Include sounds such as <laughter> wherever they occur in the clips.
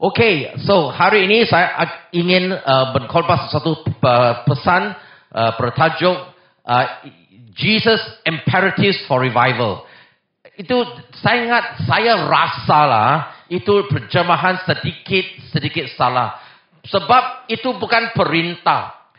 Okay, so hari ini saya ingin uh, berkhotbah satu uh, pesan uh, bertajuk uh, Jesus Imperatives for Revival. Itu saya ingat saya rasalah itu terjemahan sedikit sedikit salah. Sebab itu bukan perintah.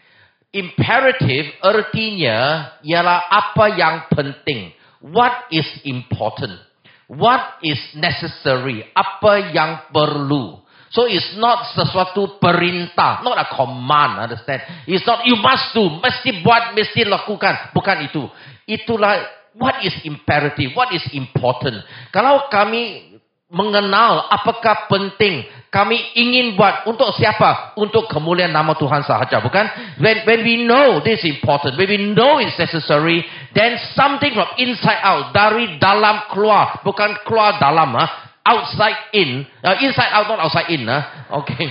Imperative artinya ialah apa yang penting. What is important? What is necessary? Apa yang perlu? So it's not sesuatu perintah, not a command, understand? It's not you must do, mesti buat, mesti lakukan. Bukan itu. Itulah what is imperative, what is important. Kalau kami mengenal apakah penting kami ingin buat untuk siapa? Untuk kemuliaan nama Tuhan sahaja, bukan? When when we know this is important, when we know it's necessary, then something from inside out, dari dalam keluar, bukan keluar dalam, ah outside in, uh, inside out, not outside in. Uh, okay.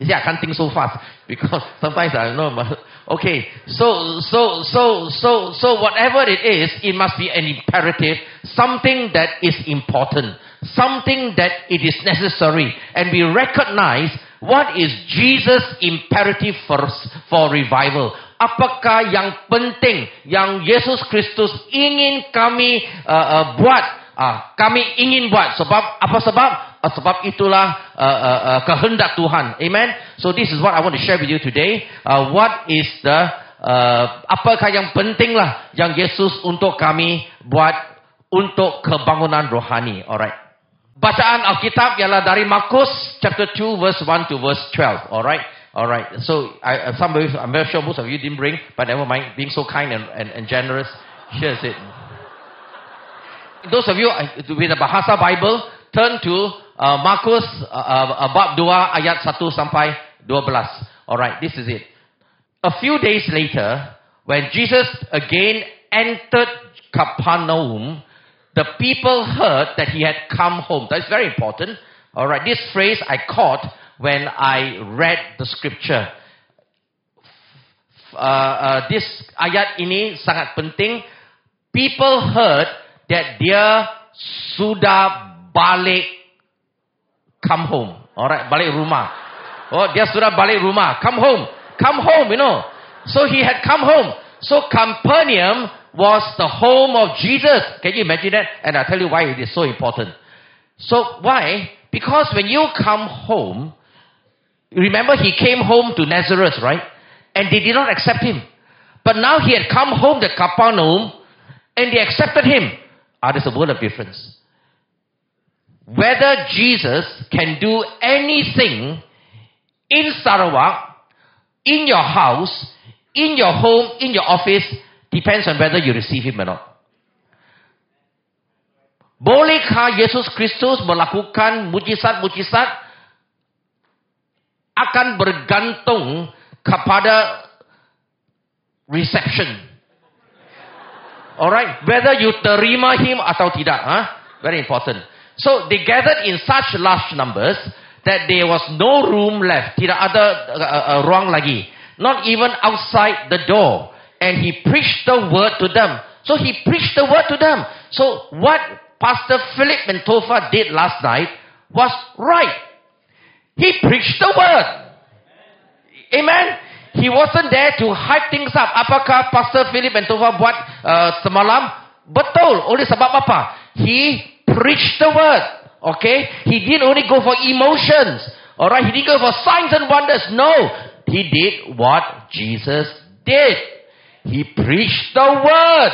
You see, I can't think so fast <laughs> because sometimes I know. <laughs> Okay, so so so so so whatever it is, it must be an imperative, something that is important, something that it is necessary, and we recognize what is Jesus' imperative for for revival. Apakah yang penting yang Yesus Kristus ingin kami uh, uh, buat Ah, kami ingin buat sebab apa sebab? Uh, sebab itulah uh, uh, uh, kehendak Tuhan. Amen. So this is what I want to share with you today. Uh, what is the uh, apakah yang pentinglah yang Yesus untuk kami buat untuk kebangunan rohani. Alright. Bacaan Alkitab ialah dari Markus chapter 2 verse 1 to verse 12. Alright. Alright. So I, some of you, I'm very sure most of you didn't bring, but never mind. Being so kind and, and, and generous, here's it. Those of you with the Bahasa Bible, turn to uh, Markus uh, uh, bab 2 ayat 1 sampai 12. Alright, this is it. A few days later, when Jesus again entered Capernaum, the people heard that he had come home. That's very important. Alright, this phrase I caught when I read the scripture. Uh, uh, this ayat ini sangat penting. People heard that dia sudah balik come home. Alright, balik rumah. Oh, dia sudah balik rumah. Come home. Come home, you know. So he had come home. So Capernaum was the home of Jesus. Can you imagine that? And I'll tell you why it is so important. So why? Because when you come home, remember he came home to Nazareth, right? And they did not accept him. But now he had come home to Capernaum and they accepted him. Ah, there's a world of difference. Whether Jesus can do anything in Sarawak, in your house, in your home, in your office, depends on whether you receive Him or not. Bolehkah Yesus Kristus melakukan mujizat-mujizat akan bergantung kepada reception Alright, whether you terima him atau tidak, huh? very important. So they gathered in such large numbers that there was no room left. Tidak ada uh, uh, ruang lagi. Not even outside the door. And he preached the word to them. So he preached the word to them. So what Pastor Philip Mantofa did last night was right. He preached the word. Amen. He wasn't there to hype things up. Apakah Pastor Philip Mantofa buat uh, semalam? Betul. Oleh sebab apa? He preached the word. Okay? He didn't only go for emotions. Alright? He didn't go for signs and wonders. No. He did what Jesus did. He preached the word.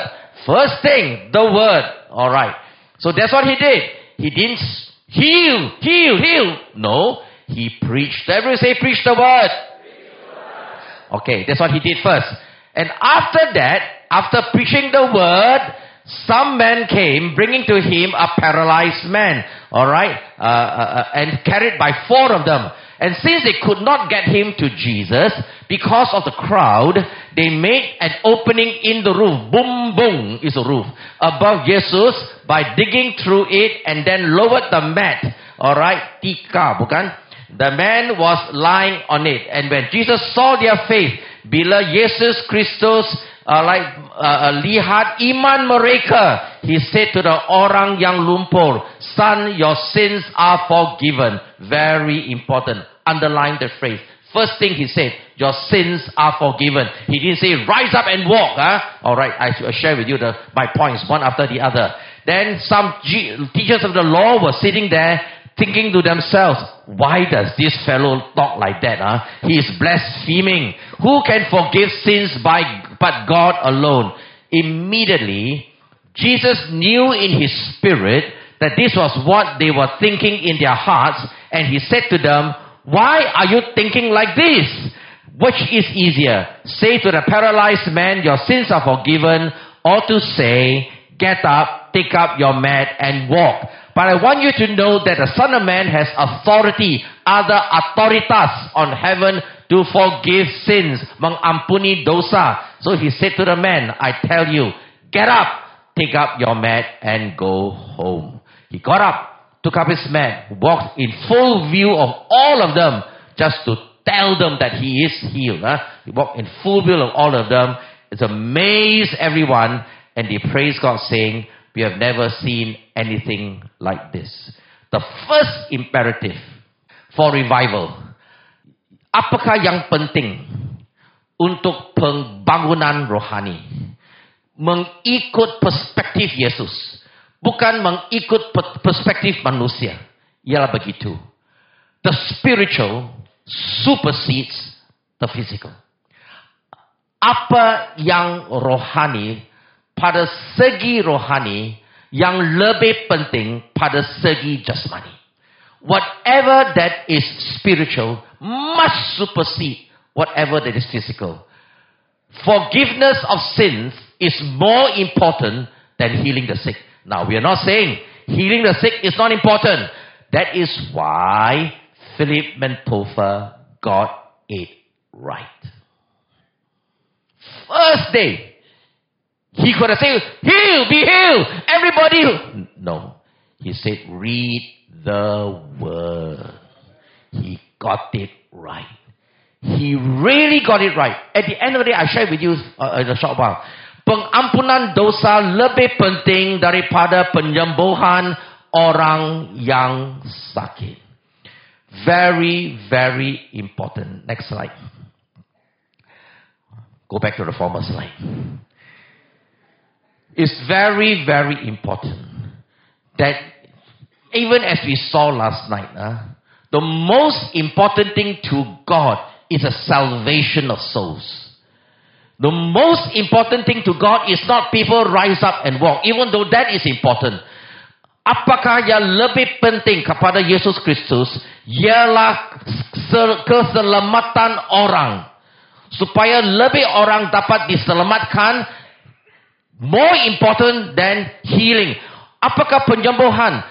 First thing, the word. Alright. So that's what he did. He didn't heal, heal, heal. No. He preached. Everyone say preach the word. Okay, that's what he did first. And after that, after preaching the word, some men came bringing to him a paralyzed man, all right, uh, uh, uh, and carried by four of them. And since they could not get him to Jesus because of the crowd, they made an opening in the roof. Boom, boom is a roof above Jesus by digging through it and then lowered the mat. All right, tika, bukan? The man was lying on it. And when Jesus saw their faith, bila Yesus Kristus uh, like uh, lihat iman mereka. He said to the orang yang lumpur, son, your sins are forgiven. Very important. Underline the phrase. First thing he said, your sins are forgiven. He didn't say, rise up and walk. Huh? All right, I will share with you the, my points, one after the other. Then some teachers of the law were sitting there thinking to themselves, why does this fellow talk like that? Huh? He is blaspheming. Who can forgive sins by, but God alone? Immediately, Jesus knew in his spirit that this was what they were thinking in their hearts, and he said to them, why are you thinking like this? Which is easier? Say to the paralyzed man, your sins are forgiven, or to say, get up, take up your mat and walk. But I want you to know that the Son of Man has authority, other authoritas on heaven to forgive sins, mengampuni dosa. So he said to the man, I tell you, get up, take up your mat and go home. He got up, took up his mat, walked in full view of all of them just to tell them that he is healed. Huh? He walked in full view of all of them. It's amazed everyone and they praise God saying, we have never seen anything like this. The first imperative for revival. Apakah yang penting untuk pembangunan rohani? Mengikut perspektif Yesus bukan mengikut perspektif manusia. Ialah begitu. The spiritual supersedes the physical. Apa yang rohani pada segi rohani yang lebih penting pada segi jasmani. Whatever that is spiritual must supersede whatever that is physical. Forgiveness of sins is more important than healing the sick. Now, we are not saying healing the sick is not important. That is why Philip Mantofa got it right. First day, he could have said, heal, be healed, everybody. No. He said, read the word. He got it right. He really got it right. At the end of the day, I share with you uh, in a short while. pengampunan dosa lebih penting daripada penyembuhan orang yang sakit. Very, very important. Next slide. Go back to the former slide. It's very, very important that even as we saw last night, uh, the most important thing to God is the salvation of souls. The most important thing to God is not people rise up and walk, even though that is important. Apakah yang lebih penting kepada Yesus Kristus ialah keselamatan orang. Supaya lebih orang dapat diselamatkan, more important than healing. Apakah penyembuhan?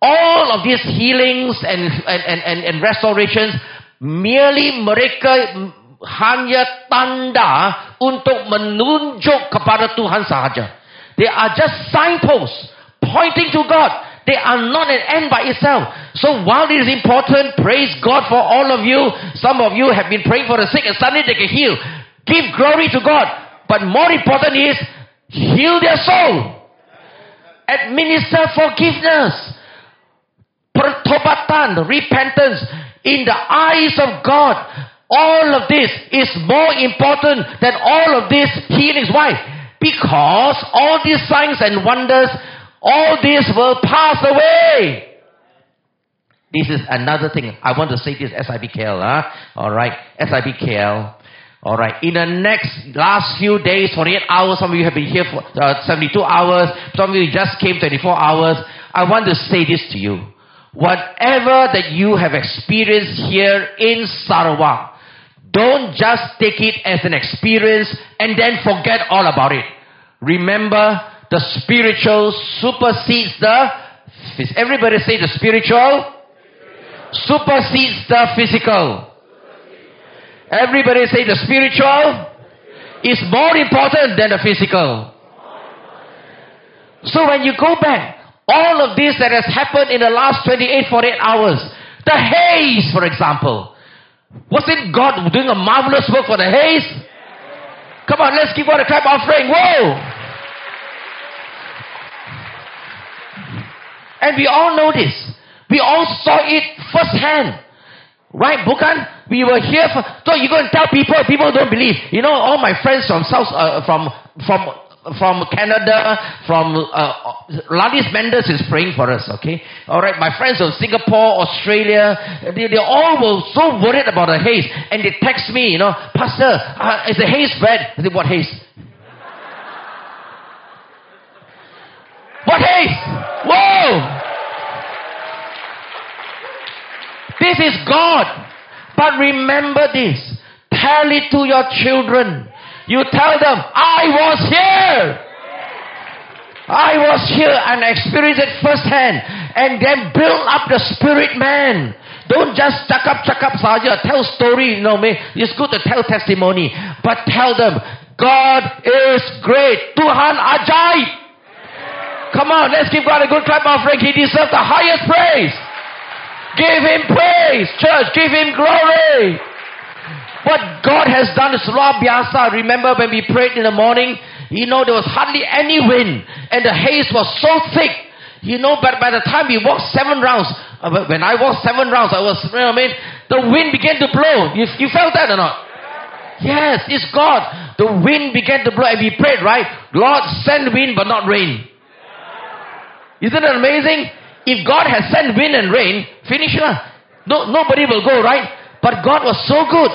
All of these healings and, and, and, and restorations, merely mereka hanya tanda untuk menunjuk kepada Tuhan sahaja. They are just signposts pointing to God. They are not an end by itself. So while it is important, praise God for all of you. Some of you have been praying for the sick and suddenly they can heal. Give glory to God. But more important is heal their soul. Administer forgiveness. Pertobatan, repentance in the eyes of God all of this is more important than all of these healings. Why? Because all these signs and wonders, all this will pass away. This is another thing. I want to say this SIBKL. Huh? All right. SIBKL. All right. In the next last few days, 48 hours, some of you have been here for uh, 72 hours. Some of you just came 24 hours. I want to say this to you. Whatever that you have experienced here in Sarawak, don't just take it as an experience and then forget all about it. Remember, the spiritual supersedes the physical. Everybody say the spiritual supersedes the physical. Everybody say the spiritual is more important than the physical. So when you go back, all of this that has happened in the last 28, 48 hours, the haze, for example, wasn't God doing a marvelous work for the haze? Come on, let's give God a clap offering. Whoa! And we all know this. We all saw it firsthand. Right, Bukan? We were here for, so you go and tell people, people don't believe. You know, all my friends from South, uh, from, from from Canada, from uh, Ladis Mendes is praying for us, okay? All right, my friends from Singapore, Australia, they, they all were so worried about the haze. And they text me, you know, Pastor, uh, is the haze bad? I said, what haze? <laughs> what haze? Whoa! This is God. But remember this. Tell it to your children. You tell them, I was here. I was here and experienced it firsthand. And then build up the spirit man. Don't just chuck up, chuck up saja. Tell story, you know, me. it's good to tell testimony. But tell them, God is great. Tuhan ajaib. Come on, let's give God a good clap offering. He deserves the highest praise. Give him praise, church. Give him glory. What God has done is luar biasa. Remember when we prayed in the morning? You know, there was hardly any wind. And the haze was so thick. You know, but by the time we walked seven rounds, uh, when I walked seven rounds, I was, you know what I mean? The wind began to blow. You, you felt that or not? Yes, it's God. The wind began to blow and we prayed, right? Lord, send wind but not rain. Isn't it amazing? If God has sent wind and rain, finish lah. No, nobody will go, right? But God was so good.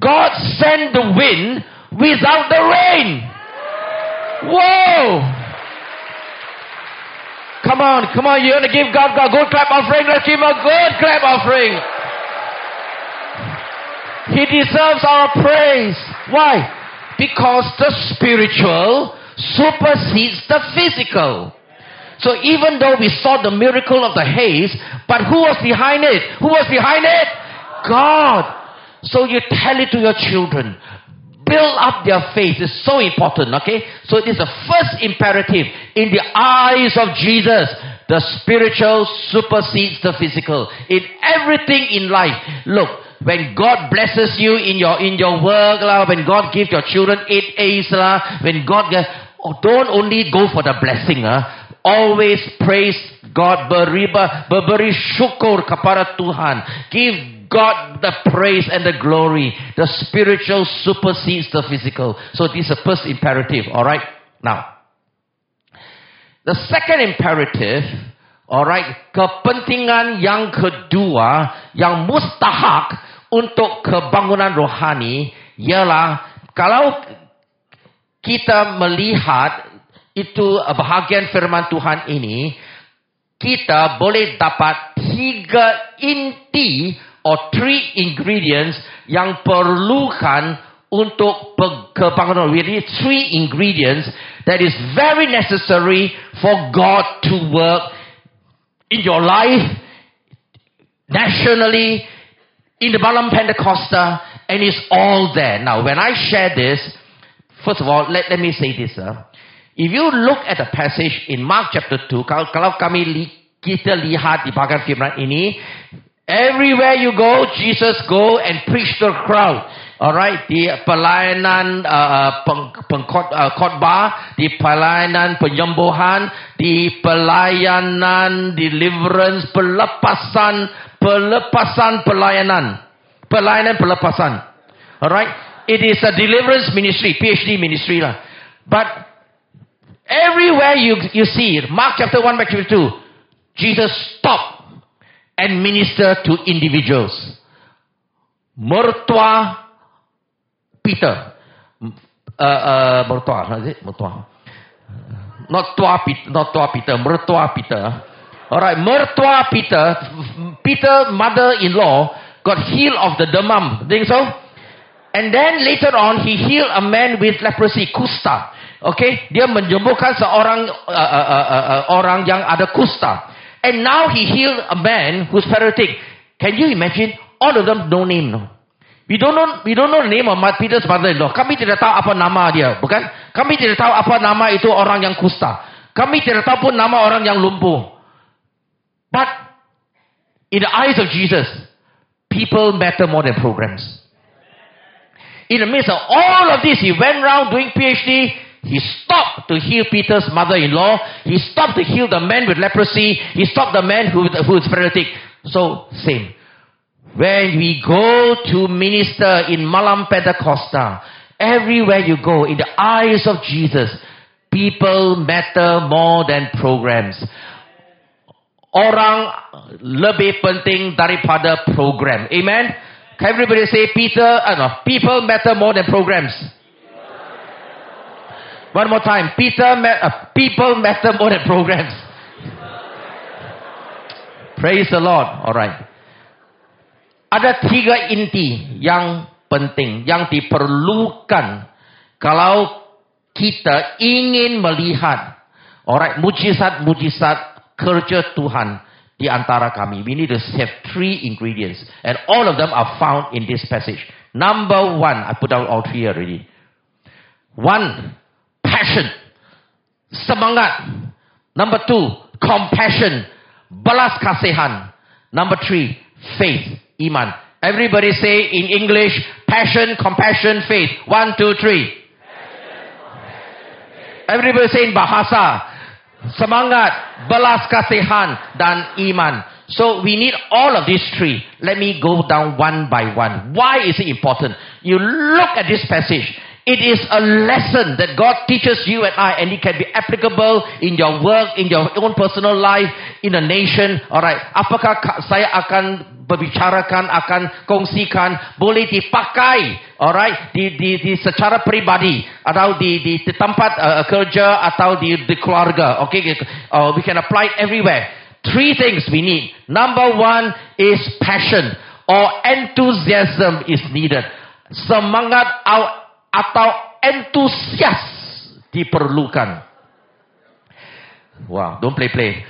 God sent the wind without the rain. Whoa! Come on, come on, you want to give God a good clap offering? Let's give him a good clap offering. He deserves our praise. Why? Because the spiritual supersedes the physical. So even though we saw the miracle of the haze, but who was behind it? Who was behind it? God. So you tell it to your children. Build up their faith. It's so important, okay? So it is the first imperative. In the eyes of Jesus, the spiritual supersedes the physical. In everything in life. Look, when God blesses you in your in your work, lah, when God gives your children eight A's, lah, when God gets, oh, don't only go for the blessing. Ah. Always praise God. Beriba, berberi syukur kepada Tuhan. Give God the praise and the glory. The spiritual supersedes the physical. So this is the first imperative. All right. Now, the second imperative, all right, kepentingan yang kedua yang mustahak untuk kebangunan rohani ialah kalau kita melihat itu bahagian firman Tuhan ini, kita boleh dapat tiga inti or three ingredients yang perlukan untuk kebangunan. Need three ingredients that is very necessary for God to work in your life, nationally, in the Malam Pentecostal, and it's all there. Now, when I share this, first of all, let, let me say this. Uh, if you look at the passage in Mark chapter 2, kalau, kalau kami li, kita lihat di bagian firman ini, Everywhere you go, Jesus go and preach to the crowd. Alright, di pelayanan uh, peng, pengkot, uh, khotbah, di pelayanan penyembuhan, di pelayanan deliverance, pelepasan, pelepasan pelayanan. Pelayanan pelepasan. Alright, it is a deliverance ministry, PhD ministry lah. But everywhere you, you see, Mark chapter 1, Mark chapter 2, Jesus stopped and minister to individuals. Mertua Peter. Uh, uh, mertua, is it? Mertua. Not tua Peter, not tua Peter, mertua Peter. Alright, mertua Peter, Peter mother-in-law got healed of the demam. Think so? And then later on, he healed a man with leprosy, kusta. Okay, dia menyembuhkan seorang uh, uh, uh, uh, orang yang ada kusta. And now he healed a man who's paralytic. Can you imagine? All of them no name, no. We don't know, we don't know the name of Peter's mother-in-law. Kami tidak tahu apa nama dia, bukan? Kami tidak tahu apa nama itu orang yang kusta. Kami tidak tahu pun nama orang yang lumpuh. But in the eyes of Jesus, people matter more than programs. In the midst of all of this, he went around doing PhD. He stopped to heal Peter's mother-in-law. He stopped to heal the man with leprosy. He stopped the man who, who is paralytic. So, same. When we go to minister in Malam Pentecostal, everywhere you go, in the eyes of Jesus, people matter more than programs. Orang lebih penting daripada program. Amen. Can everybody say Peter? Uh, no, people matter more than programs. One more time. Peter, uh, people matter more than programs. Praise the Lord. All right. Ada tiga inti yang penting, yang diperlukan kalau kita ingin melihat alright mujizat-mujizat kerja Tuhan di antara kami. We need to have three ingredients and all of them are found in this passage. Number one, I put out all three already. One, passion. Semangat. Number two, compassion. Balas kasihan. Number three, faith. Iman. Everybody say in English, passion, compassion, faith. One, two, three. Everybody say in Bahasa. Semangat, belas kasihan, dan iman. So we need all of these three. Let me go down one by one. Why is it important? You look at this passage. It is a lesson that God teaches you and I, and it can be applicable in your work, in your own personal life, in a nation. Alright, apakah saya akan berbicarakan, akan kongsikan, boleh dipakai, alright, di, di, di secara pribadi, atau di, di, di tempat uh, kerja, atau di, di keluarga. Okay, uh, we can apply it everywhere. Three things we need. Number one is passion or enthusiasm is needed. Semangat atau entusias diperlukan. Wow, don't play play.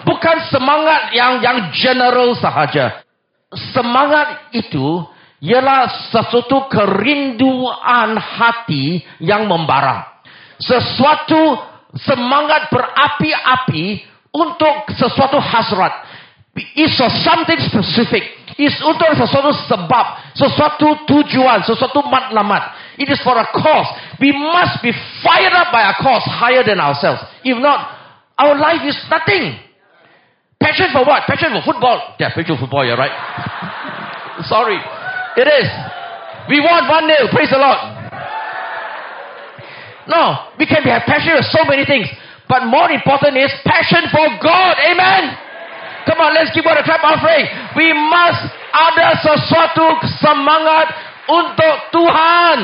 Bukan semangat yang yang general sahaja. Semangat itu ialah sesuatu kerinduan hati yang membara. Sesuatu semangat berapi-api untuk sesuatu hasrat is for something specific. Is untuk sesuatu sebab, sesuatu tujuan, sesuatu matlamat. It is for a cause. We must be fired up by a cause higher than ourselves. If not, our life is nothing. Passion for what? Passion for football. Yeah, passion for football, you're right. <laughs> Sorry. It is. We want one nil. Praise the Lord. No, we can have passion for so many things. But more important is passion for God. Amen. Come on, let's give God a clap offering. We must ada sesuatu semangat untuk Tuhan.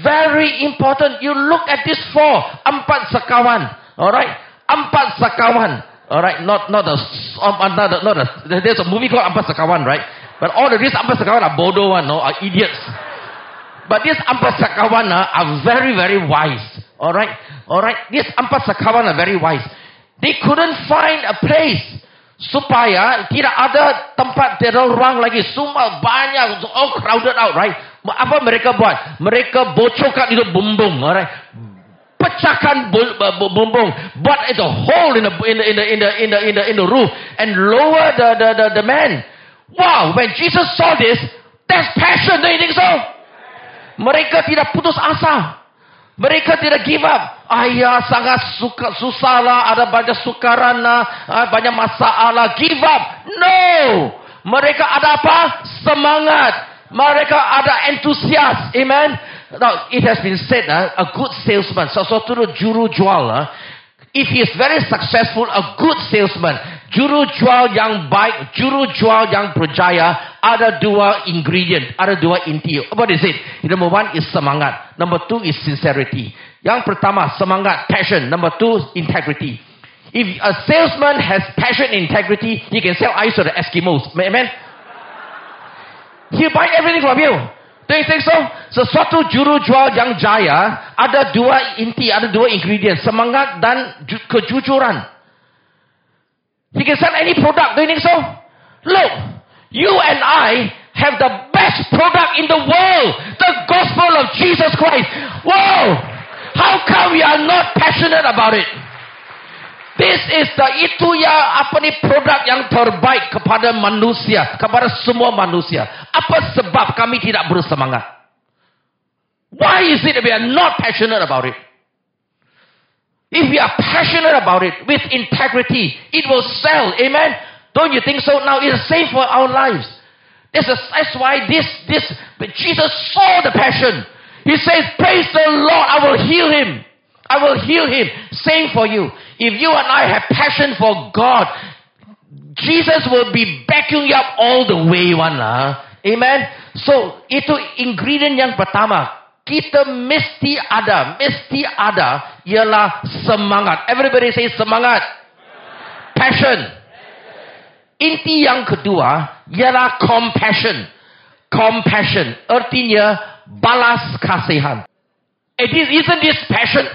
Very important. You look at this four. Empat sekawan. Alright. Empat sekawan. Alright. Not, not a, um, not a, not a, there's a movie called Empat Sekawan, right? But all of these Empat Sekawan are bodoh one, no? Are idiots. But these Empat Sekawan are very, very wise. Alright. Alright. These Empat Sekawan are very wise. They couldn't find a place supaya tidak ada tempat tidak ruang lagi. Semua banyak, all crowded out, right? Apa mereka buat? Mereka bocorkan itu bumbung, right? Pecahkan bumbung, but it's a hole in the in the in the in the in the in the, in the roof and lower the the the, the man. Wow, when Jesus saw this, that's passion, don't you think so? Mereka tidak putus asa. Mereka tidak give up. Ayah sangat suka, susahlah, ada banyak sukaran, ah, banyak masalah. Give up. No. Mereka ada apa? Semangat. Mereka ada entusias. Amen. Now, it has been said, uh, a good salesman, sesuatu juru jual, uh, if he is very successful, a good salesman, juru jual yang baik, juru jual yang berjaya, ada dua ingredient, ada dua inti. What is it? Number one is semangat. Number two is sincerity. Yang pertama, semangat, passion. Number two, integrity. If a salesman has passion and integrity, he can sell ice to the Eskimos. Amen? He'll buy everything from you. Do you think so? Sesuatu juru jual yang jaya ada dua inti, ada dua ingredient, semangat dan kejujuran. He can sell any product. Do you think so? Look, you and I have the best product in the world, the gospel of Jesus Christ. Whoa! How come we are not passionate about it? This is the itu ya apa ni produk yang terbaik kepada manusia, kepada semua manusia. Apa sebab kami tidak bersemangat? Why is it that we are not passionate about it? If we are passionate about it with integrity, it will sell. Amen. Don't you think so? Now it's the same for our lives. This is, that's why this, this, but Jesus saw the passion. He says, praise the Lord, I will heal him. I will heal him. Same for you. If you and I have passion for God, Jesus will be backing you up all the way one lah. Amen. So itu ingredient yang pertama. Kita mesti ada, mesti ada ialah semangat. Everybody say semangat. Passion. Inti yang kedua ialah compassion. Compassion. Artinya balas kasihan. Eh, it is, isn't this passion?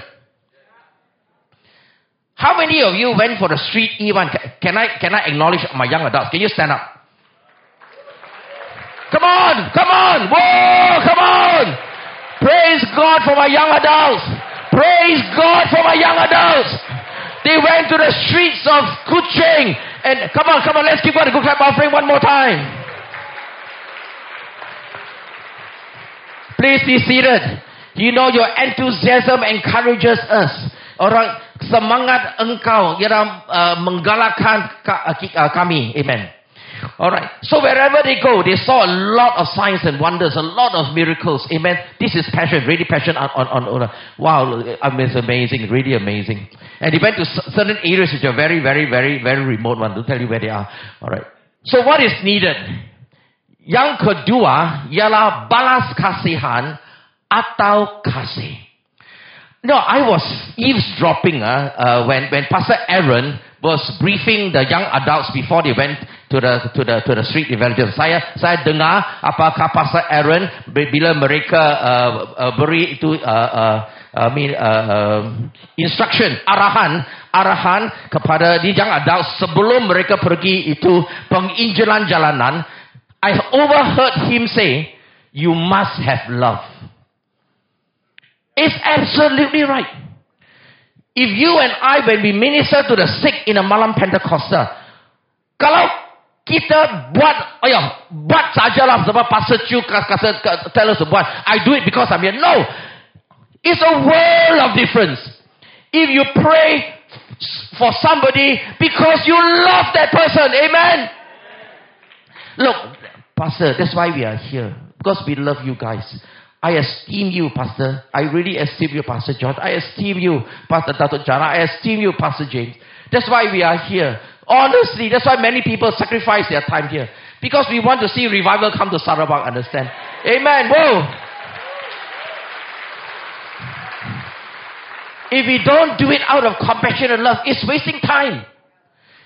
How many of you went for the street event? Can I, can I acknowledge my young adults? Can you stand up? Come on, come on, whoa, come on. Praise God for my young adults. Praise God for my young adults. They went to the streets of Kuching and come on, come on, let's give God a good clap offering one more time. Please be seated. You know your enthusiasm encourages us. Orang semangat engkau yang uh, menggalakkan uh, kami. Amen. Alright. So wherever they go, they saw a lot of signs and wonders, a lot of miracles. Amen. This is passion, really passion on, on, on, on wow, it's amazing, really amazing. And they went to certain areas which are very, very, very, very remote one. Don't tell you where they are. Alright. So what is needed? Yang kedua ialah balas kasihan atau kasih. No, I was eavesdropping uh, uh, when, when Pastor Aaron was briefing the young adults before they went to the to the to the street evangelism. Saya saya dengar apakah Pastor Aaron bila mereka uh, uh, beri itu uh, uh, uh, uh, instruction arahan arahan kepada the young adults sebelum mereka pergi itu penginjalan jalanan. I overheard him say, "You must have love." It's absolutely right. If you and I, when we minister to the sick in a malam Pentecostal, kalau kita buat, oh ya, buat sajalah sebab Pastor Chew kata, tell us to buat. I do it because I'm here. No. It's a world of difference. If you pray for somebody because you love that person. Amen. Look, Pastor, that's why we are here. Because we love you guys. I esteem you, Pastor. I really esteem you, Pastor John. I esteem you, Pastor Dato Jana. I esteem you, Pastor James. That's why we are here. Honestly, that's why many people sacrifice their time here. Because we want to see revival come to Sarawak, understand? Amen. Whoa. If we don't do it out of compassion and love, it's wasting time.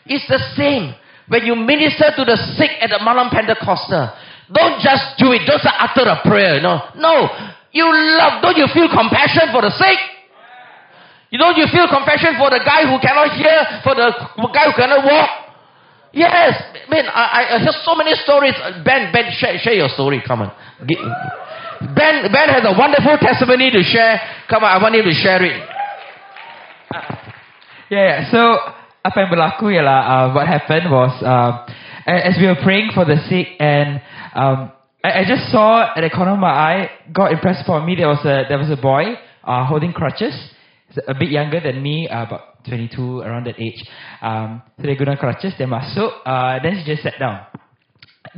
It's the same when you minister to the sick at the Malam Pentecostal. Don't just do it, Don't just utter a prayer. No, no. You love. Don't you feel compassion for the sick? You don't you feel compassion for the guy who cannot hear, for the guy who cannot walk? Yes, man. I, I hear so many stories. Ben, Ben, share, share your story. Come on. Ben, Ben has a wonderful testimony to share. Come on, I want you to share it. Yeah, yeah. So apa yang berlaku ialah uh, what happened was uh, as we were praying for the sick and um, I, I, just saw at the corner of my eye, God impressed upon me. There was a there was a boy uh, holding crutches, a bit younger than me, uh, about 22, around that age. Um, so they guna crutches. They masuk. Uh, then he just sat down.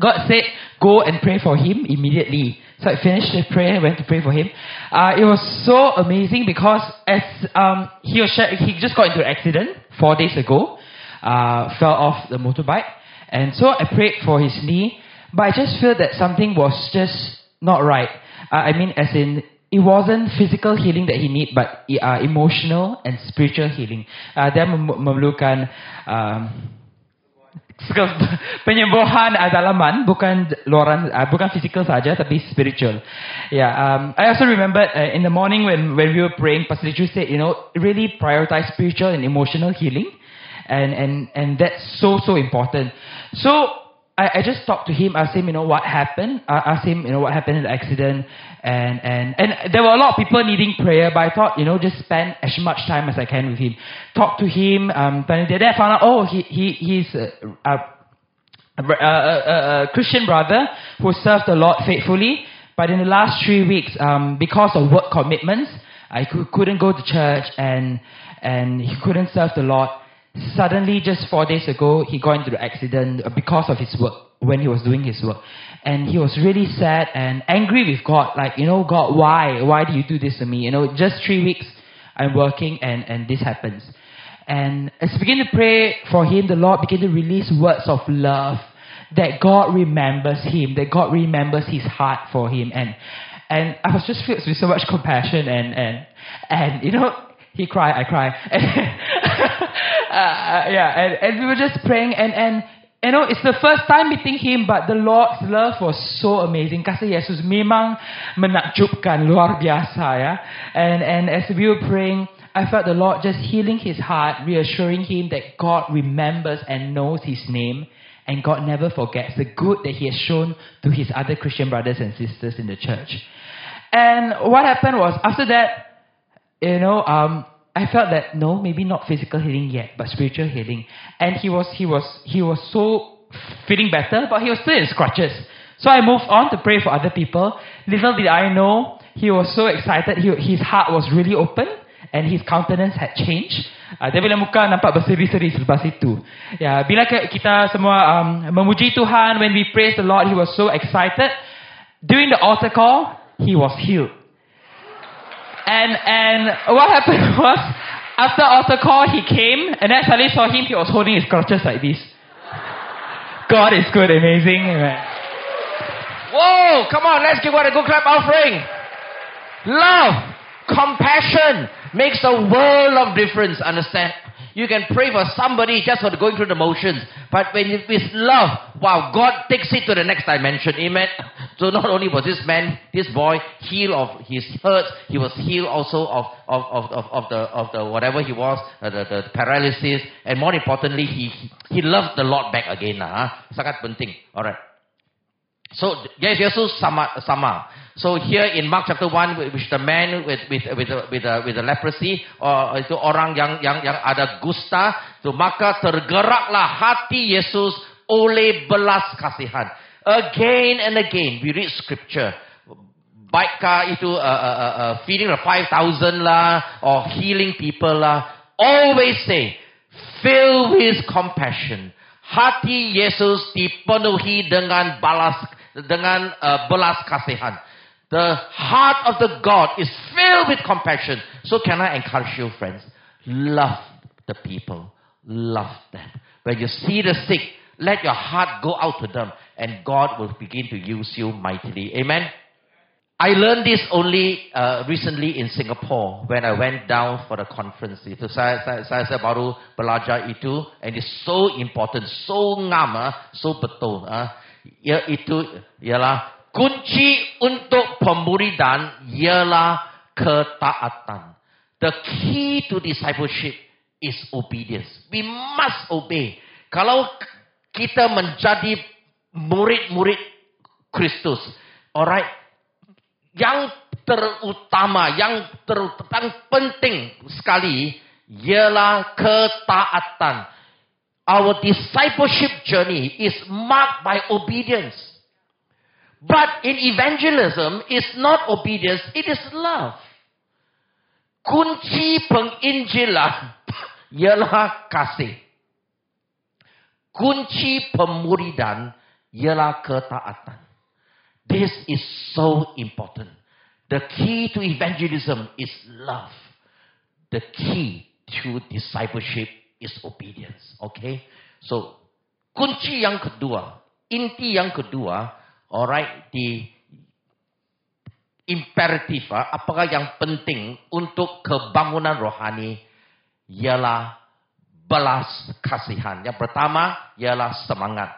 God said, "Go and pray for him immediately." So I finished the prayer, went to pray for him. Uh, it was so amazing because as um, he was he just got into an accident four days ago, uh, fell off the motorbike, and so I prayed for his knee. But I just feel that something was just not right. Uh, I mean, as in, it wasn't physical healing that he needed, but uh, emotional and spiritual healing. Uh, dia memerlukan um, <laughs> penyembuhan dalaman, bukan luaran, uh, bukan physical saja, tapi spiritual. Yeah. Um, I also remember uh, in the morning when when we were praying, Pastor Chew said, you know, really prioritize spiritual and emotional healing, and and and that's so so important. So I, I just talked to him, asked him, you know, what happened. I asked him, you know, what happened in the accident. And, and, and there were a lot of people needing prayer, but I thought, you know, just spend as much time as I can with him. Talk to him. Um, then I found out, oh, he, he, he's a, a, a, a, a Christian brother who served the Lord faithfully. But in the last three weeks, um, because of work commitments, I couldn't go to church and, and he couldn't serve the Lord. Suddenly, just four days ago, he got into the accident uh, because of his work, when he was doing his work. And he was really sad and angry with God, like, you know, God, why? Why do you do this to me? You know, just three weeks I'm working and, and this happens. And as we begin to pray for him, the Lord began to release words of love that God remembers him, that God remembers his heart for him. And and I was just filled with so much compassion and and and you know he cried, I cried. <laughs> uh, yeah, and, and we were just praying and and you know, it's the first time meeting him, but the Lord's love was so amazing. Kasih Yesus memang menakjubkan, luar biasa ya. And and as we were praying, I felt the Lord just healing his heart, reassuring him that God remembers and knows his name, and God never forgets the good that he has shown to his other Christian brothers and sisters in the church. And what happened was after that, you know, um, I felt that no, maybe not physical healing yet, but spiritual healing. And he was he was he was so feeling better, but he was still in scratches. So I moved on to pray for other people. Little did I know, he was so excited. He, his heart was really open and his countenance had changed. Uh, dia bila muka nampak berseri-seri selepas itu. Ya, bila kita semua um, memuji Tuhan, when we praise the Lord, he was so excited. During the altar call, he was healed. And and what happened <laughs> was after altar call he came and I suddenly saw him he was holding his crutches like this. God is good, amazing. Amen. Whoa, come on, let's give God a good clap offering. Love, compassion makes a world of difference, understand? You can pray for somebody just for going through the motions. But when it is love, wow, God takes it to the next dimension. Amen. So not only was this man, this boy, healed of his hurts, he was healed also of, of, of, of, of the, of the whatever he was, uh, the, the paralysis. And more importantly, he, he loved the Lord back again. Lah? Sangat penting. Alright. So, yes, Yesus sama, sama. So here in Mark chapter 1, which the man with with with with, uh, with the leprosy, or itu orang yang yang yang ada gusta, so maka tergeraklah hati Yesus oleh belas kasihan. Again and again, we read scripture. Baikkah itu uh, uh, uh, uh, feeding the 5,000 lah, or healing people lah. Always say, fill with compassion. Hati Yesus dipenuhi dengan balas dengan uh, belas kasihan. The heart of the God is filled with compassion. So can I encourage you, friends? Love the people. Love them. When you see the sick, let your heart go out to them and God will begin to use you mightily. Amen. I learned this only uh, recently in Singapore when I went down for the conference. Itu saya, saya, baru belajar itu and it's so important, so ngam, uh, so betul. Uh. Ya, itu ialah kunci untuk pemuridan ialah ketaatan. The key to discipleship is obedience. We must obey. Kalau kita menjadi murid-murid Kristus, alright, yang terutama, yang ter, yang penting sekali ialah ketaatan. Our discipleship journey is marked by obedience. But in evangelism, it's not obedience, it is love. Kunci penginjilan <laughs> ialah kasih. Kunci pemuridan ialah ketaatan. This is so important. The key to evangelism is love. The key to discipleship is obedience. Okay? So, kunci yang kedua, inti yang kedua Alright, di imperatif, apakah yang penting untuk kebangunan rohani ialah belas kasihan. Yang pertama ialah semangat.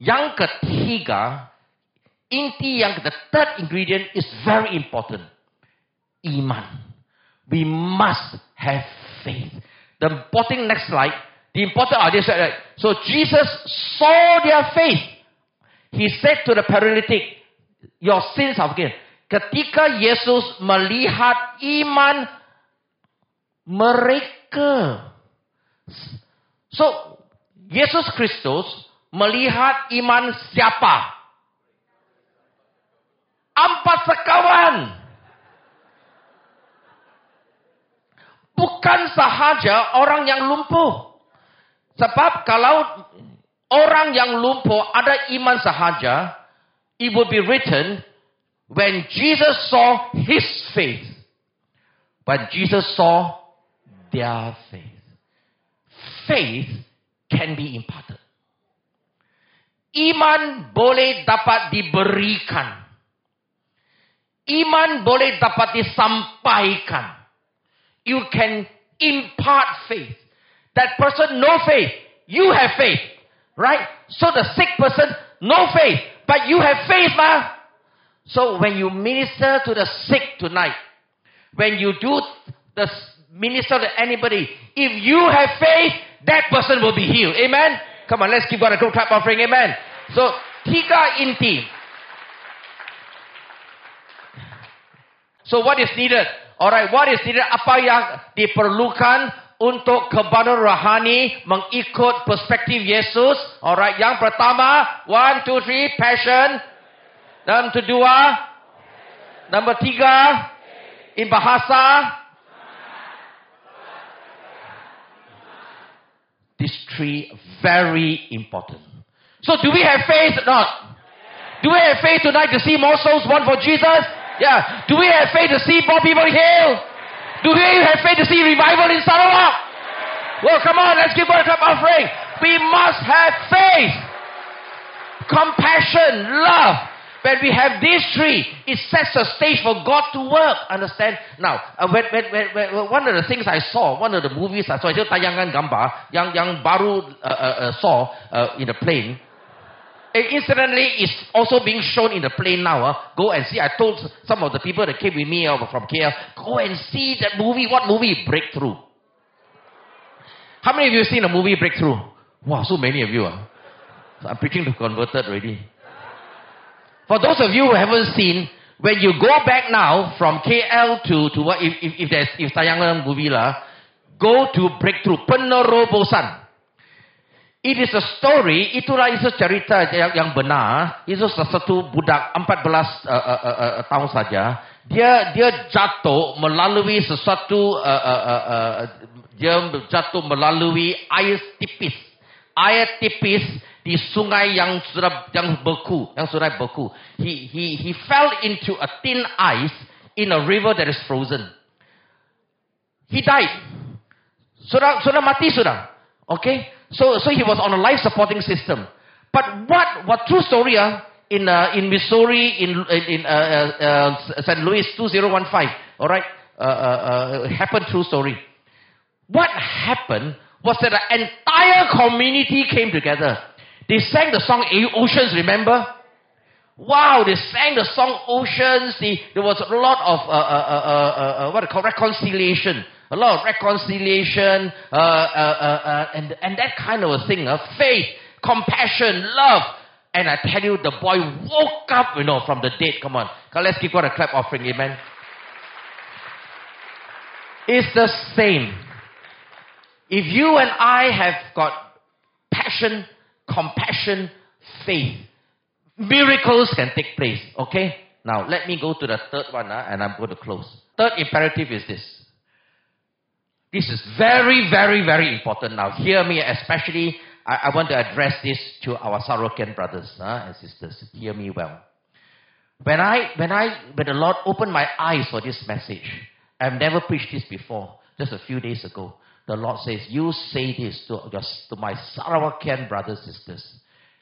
Yang ketiga, inti yang the third ingredient is very important. Iman. We must have faith. The important next slide, the important ah, idea, so Jesus saw their faith He said to the paralytic, Your sins are forgiven. Ketika Yesus melihat iman mereka. So, Yesus Kristus melihat iman siapa? Empat sekawan. Bukan sahaja orang yang lumpuh. Sebab kalau orang yang lumpuh ada iman sahaja, it would be written when Jesus saw his faith. But Jesus saw their faith. Faith can be imparted. Iman boleh dapat diberikan. Iman boleh dapat disampaikan. You can impart faith. That person no faith. You have faith. Right? So the sick person, no faith. But you have faith, ma. So when you minister to the sick tonight, when you do the minister to anybody, if you have faith, that person will be healed. Amen? Come on, let's give God a good clap offering. Amen. So, tiga inti. So what is needed? Alright, what is needed? Apa yang diperlukan untuk kebahagiaan rohani mengikut perspektif Yesus? Alright, yang pertama, one, two, three, passion. Number kedua, number tiga, in bahasa. These three very important. So do we have faith or not? Do we have faith tonight to see more souls won for Jesus? Yeah. Do we have faith to see more people healed? Do we have faith to see revival in Sarawak? Well, come on, let's give God a clap offering. We must have faith, compassion, love. When we have these three, it sets a stage for God to work. Understand? Now, uh, when, when, when, one of the things I saw, one of the movies I saw, tayangan gambar yang yang baru uh, uh, uh, saw uh, in the plane. Incidentally, it's also being shown in the plane now. Uh. Go and see. I told some of the people that came with me uh, from KL, go and see that movie. What movie? Breakthrough. How many of you have seen a movie Breakthrough? Wow, so many of you. Uh. I'm preaching to converted already. For those of you who haven't seen, when you go back now from KL to, to what, if, if, if there's, if tayangan movie lah, go to Breakthrough. Penerobosan. It is a story, itulah itu cerita yang, yang benar. Itu satu budak 14 uh, uh, uh, tahun saja. Dia dia jatuh melalui sesuatu, uh, uh, uh, uh, dia jatuh melalui air tipis. Air tipis di sungai yang sudah yang beku, yang sudah beku. He he he fell into a thin ice in a river that is frozen. He died. Sudah sudah mati sudah. Okay? So, so he was on a life supporting system. But what, what true story uh, in, uh, in Missouri, in, in uh, uh, uh St. Louis 2015, all right, uh, uh, happened true story. What happened was that the entire community came together. They sang the song Oceans, remember? Wow, they sang the song Oceans. The, there was a lot of uh, uh, uh, uh, what call reconciliation a lot of reconciliation, uh, uh, uh, uh, and, and that kind of a thing, uh, faith, compassion, love. And I tell you, the boy woke up, you know, from the dead. Come on. Let's give God a clap offering, amen. It's the same. If you and I have got passion, compassion, faith, miracles can take place. Okay? Now, let me go to the third one, uh, and I'm going to close. Third imperative is this this is very, very, very important now. Hear me, especially, I, I want to address this to our Sarawakian brothers uh, and sisters. Hear me well. When I, when I, when the Lord opened my eyes for this message, I've never preached this before. Just a few days ago, the Lord says, "You say this to, your, to my Sarawatian brothers and sisters."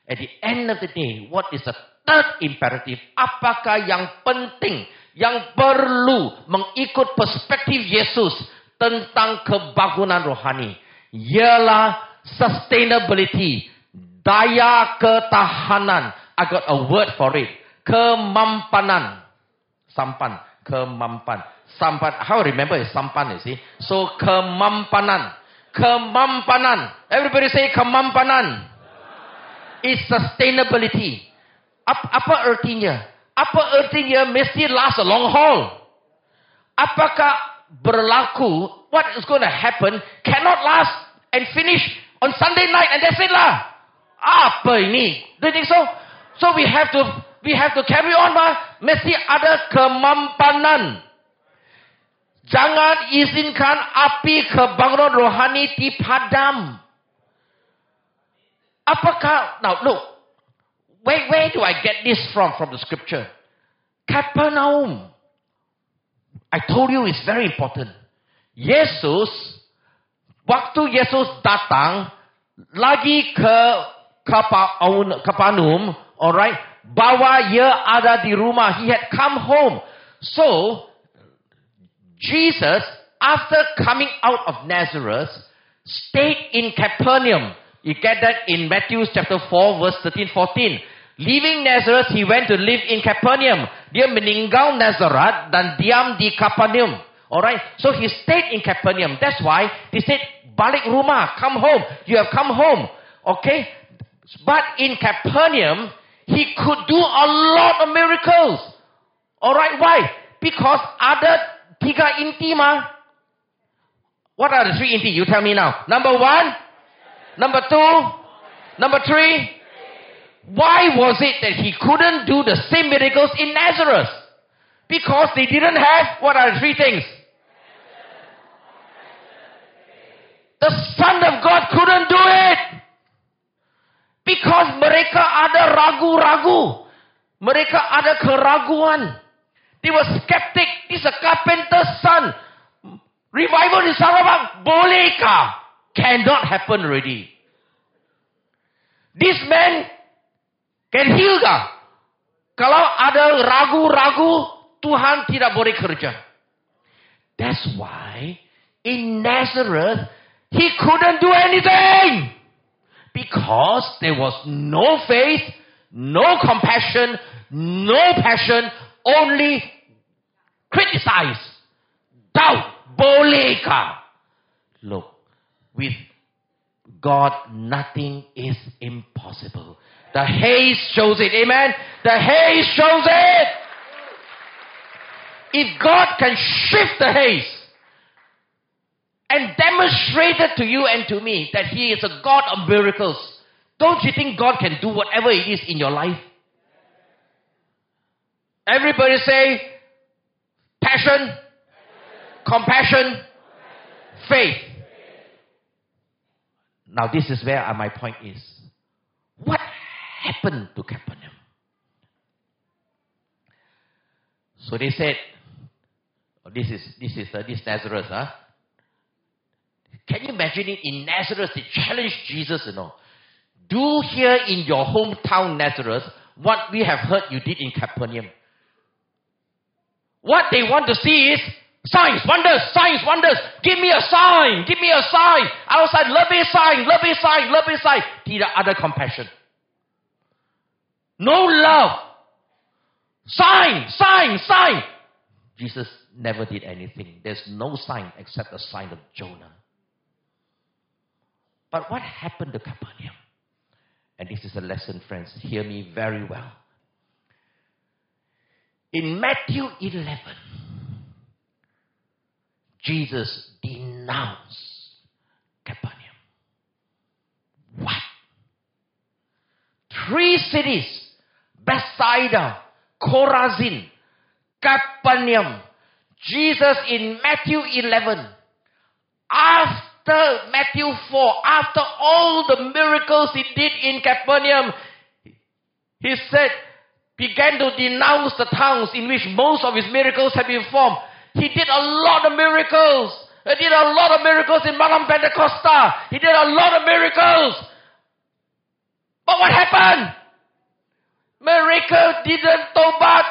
At the end of the day, what is the third imperative? Apakah yang penting, yang perlu mengikut perspektif Yesus tentang kebangunan rohani ialah sustainability, daya ketahanan. I got a word for it. Kemampanan. Sampan. Kemampan. Sampan. How remember is sampan, you see. So, kemampanan. Kemampanan. Everybody say kemampanan. It's sustainability. Ap- apa artinya? Apa artinya mesti last a long haul? Apakah berlaku what is going to happen cannot last and finish on Sunday night and that's it lah. Apa ini? Do you think so? So we have to we have to carry on mah. Mesti ada kemampanan. Jangan izinkan api kebangkitan rohani dipadam. Apakah now look where where do I get this from from the scripture? Capernaum. I told you it's very important. Yesus waktu Yesus datang lagi ke Kapanum, alright, bawa ia ada di rumah. He had come home. So Jesus, after coming out of Nazareth, stayed in Capernaum. You get that in Matthew chapter 4, verse 13, 14. Leaving Nazareth, he went to live in Capernaum. Dia meninggal Nazareth dan diam di Capernaum. Alright, so he stayed in Capernaum. That's why they said, balik rumah, come home. You have come home. Okay, but in Capernaum, he could do a lot of miracles. Alright, why? Because other tiga inti. What are the three inti? You tell me now. Number one, number two, number three, why was it that he couldn't do the same miracles in Nazareth? Because they didn't have, what are the three things? The Son of God couldn't do it. Because mereka ada ragu-ragu. Mereka ada keraguan. They were skeptic. He's a carpenter's son. Revival di Sarawak, bolehkah? Cannot happen already. This man Can heal kah? Kalau ada ragu-ragu, Tuhan tidak boleh kerja. That's why in Nazareth, he couldn't do anything. Because there was no faith, no compassion, no passion, only criticize, doubt, bolehkah? Look, with God, nothing is impossible. The haze shows it. Amen. The haze shows it. If God can shift the haze and demonstrate it to you and to me that He is a God of miracles, don't you think God can do whatever it is in your life? Everybody say passion, compassion, faith. Now, this is where my point is. What happened to Capernaum? So they said, oh, this is this is uh, this Nazareth, huh? Can you imagine it in Nazareth? They challenged Jesus, you know. Do here in your hometown Nazareth what we have heard you did in Capernaum. What they want to see is signs, wonders, signs, wonders. Give me a sign, give me a sign. I Outside, love a sign, love a sign, love a sign. Tidak ada compassion. No love. Sign, sign, sign. Jesus never did anything. There's no sign except the sign of Jonah. But what happened to Capernaum? And this is a lesson, friends. Hear me very well. In Matthew 11, Jesus denounced Capernaum. What? Three cities Bethsaida, Chorazin, Capernaum. Jesus in Matthew 11. After Matthew 4, after all the miracles he did in Capernaum, he said, began to denounce the towns in which most of his miracles had been formed. He did a lot of miracles. He did a lot of miracles in Malam Pentecosta. He did a lot of miracles. But what happened? Mereka didn't tobat.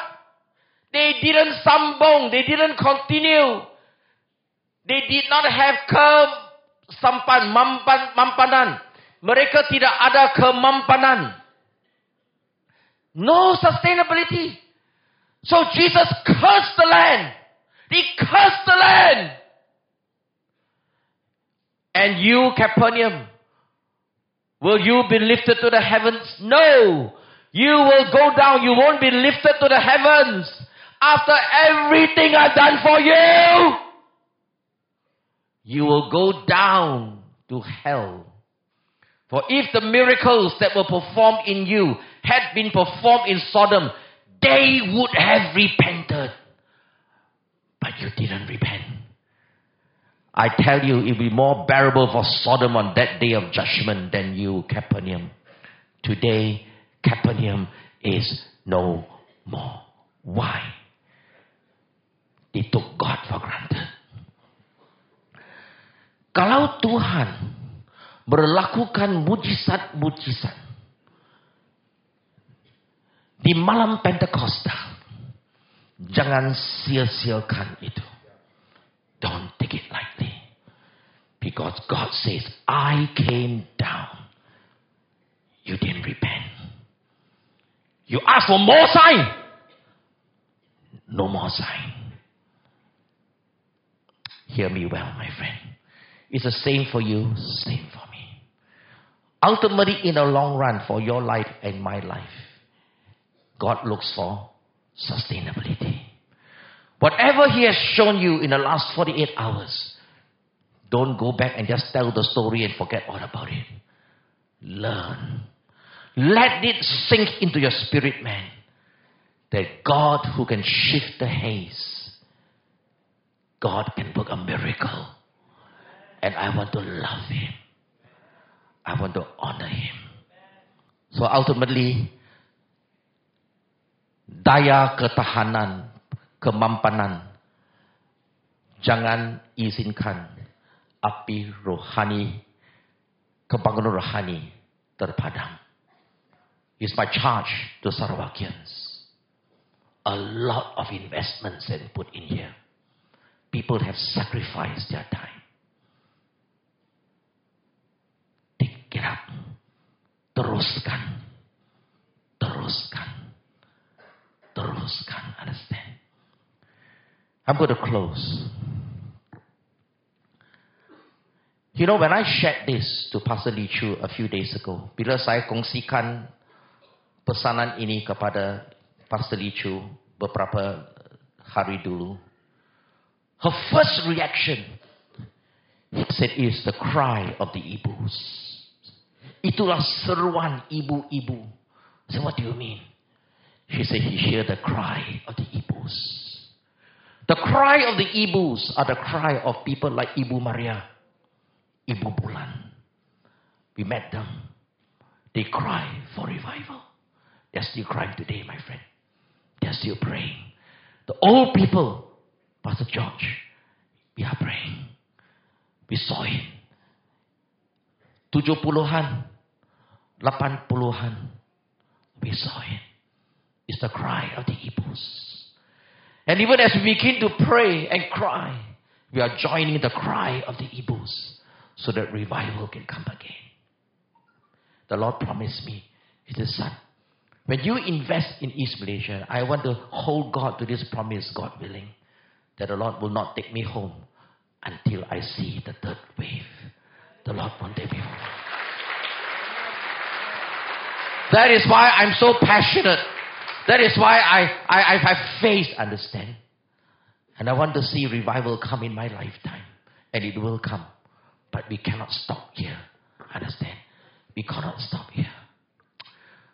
They didn't sambong. They didn't continue. They did not have kesampan, mampan, mampanan. Mereka tidak ada kemampanan. No sustainability. So Jesus cursed the land. He cursed the land. And you, Capernaum, will you be lifted to the heavens? No. You will go down. You won't be lifted to the heavens after everything I've done for you. You will go down to hell. For if the miracles that were performed in you had been performed in Sodom, they would have repented. But you didn't repent. I tell you, it will be more bearable for Sodom on that day of judgment than you, Capernaum. Today, Capernaum is no more. Why? They took God for granted. Kalau Tuhan berlakukan mujizat-mujizat di malam Pentekosta, jangan sia-siakan itu. Don't take it lightly. Because God says, I came down. You didn't repent. You ask for more sign. No more sign. Hear me well, my friend. It's the same for you, same for me. Ultimately, in the long run, for your life and my life, God looks for sustainability. Whatever He has shown you in the last 48 hours, don't go back and just tell the story and forget all about it. Learn. Let it sink into your spirit, man. That God who can shift the haze, God can work a miracle and I want to love Him. I want to honor Him. So ultimately, daya ketahanan, kemampanan, jangan izinkan api rohani, kebangunan rohani terpadam. It's my charge to Sarawakians. A lot of investments have put in here. People have sacrificed their time. Get up. Teruskan. Teruskan. Understand? I'm going to close. You know, when I shared this to Pastor Lee Chu a few days ago, bila saya kongsikan pesanan ini kepada Pastor Lee Chu beberapa hari dulu, her first reaction, he said, is the cry of the ibus. Itulah seruan ibu-ibu. Said, what do you mean? She said, he heard the cry of the ibus. The cry of the ibus are the cry of people like Ibu Maria, Ibu Bulan. We met them. They cry for revival. They're still crying today, my friend. They're still praying. The old people, Pastor George, we are praying. We saw it. 70-an, 80-an. We saw it. It's the cry of the Hebrews. And even as we begin to pray and cry, we are joining the cry of the Hebrews so that revival can come again. The Lord promised me, He said, Son, when you invest in East Malaysia, I want to hold God to this promise, God willing, that the Lord will not take me home until I see the third wave. The Lord won't take me home. That is why I'm so passionate. That is why I, I, I have faith, understand? And I want to see revival come in my lifetime. And it will come. But we cannot stop here. Understand? We cannot stop here.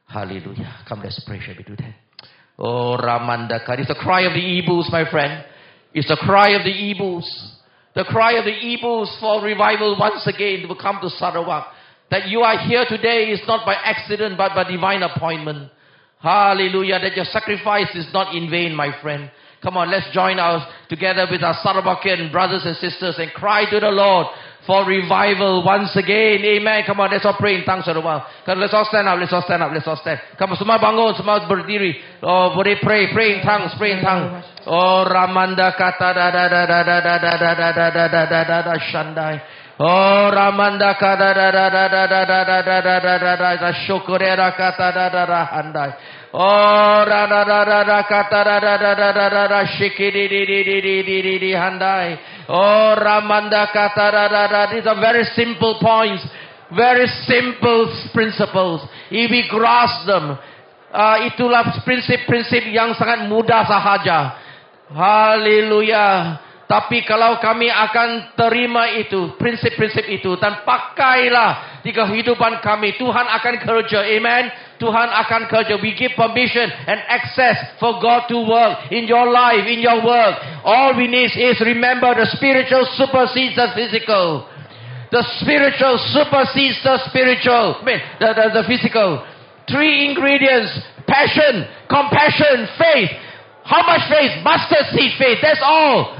Hallelujah. Come, let's pray. Shall we do that? Oh, Ramandaka. It's the cry of the ibus, my friend. It's the cry of the ibus. The cry of the ibus for revival once again will come to Sarawak. That you are here today is not by accident but by divine appointment. Hallelujah. That your sacrifice is not in vain, my friend. Come on, let's join us together with our Sarawakian brothers and sisters and cry to the Lord for revival once again. Amen. Come on, let's all pray in tongues for a while. Come, let's all stand up. Let's all stand up. Let's all stand. Come on, semua bangun, semua berdiri. Oh, boleh pray, pray in tongues, pray in tongues. Oh, Ramanda kata da da da da da da da da da da da da da da da. Oh, Ramanda kata da da da da da da da da da da da da da shokorera kata da da da handai. Oh, da da da da da kata da da da da da da da shikidi di di di di di di di handai. Oh, Ramanda kata da da da. These are very simple points, very simple principles. If we grasp them, Ah, itulah prinsip-prinsip yang sangat mudah sahaja. Haleluya. Tapi kalau kami akan terima itu, prinsip-prinsip itu dan pakailah di kehidupan kami, Tuhan akan kerja. Amen. Tuhan akan kerja. We give permission and access for God to work in your life, in your work. All we need is remember the spiritual supersedes the physical. The spiritual supersedes the spiritual. I mean, the, the, the physical. Three ingredients. Passion, compassion, faith. How much faith? Mustard seed faith. That's all.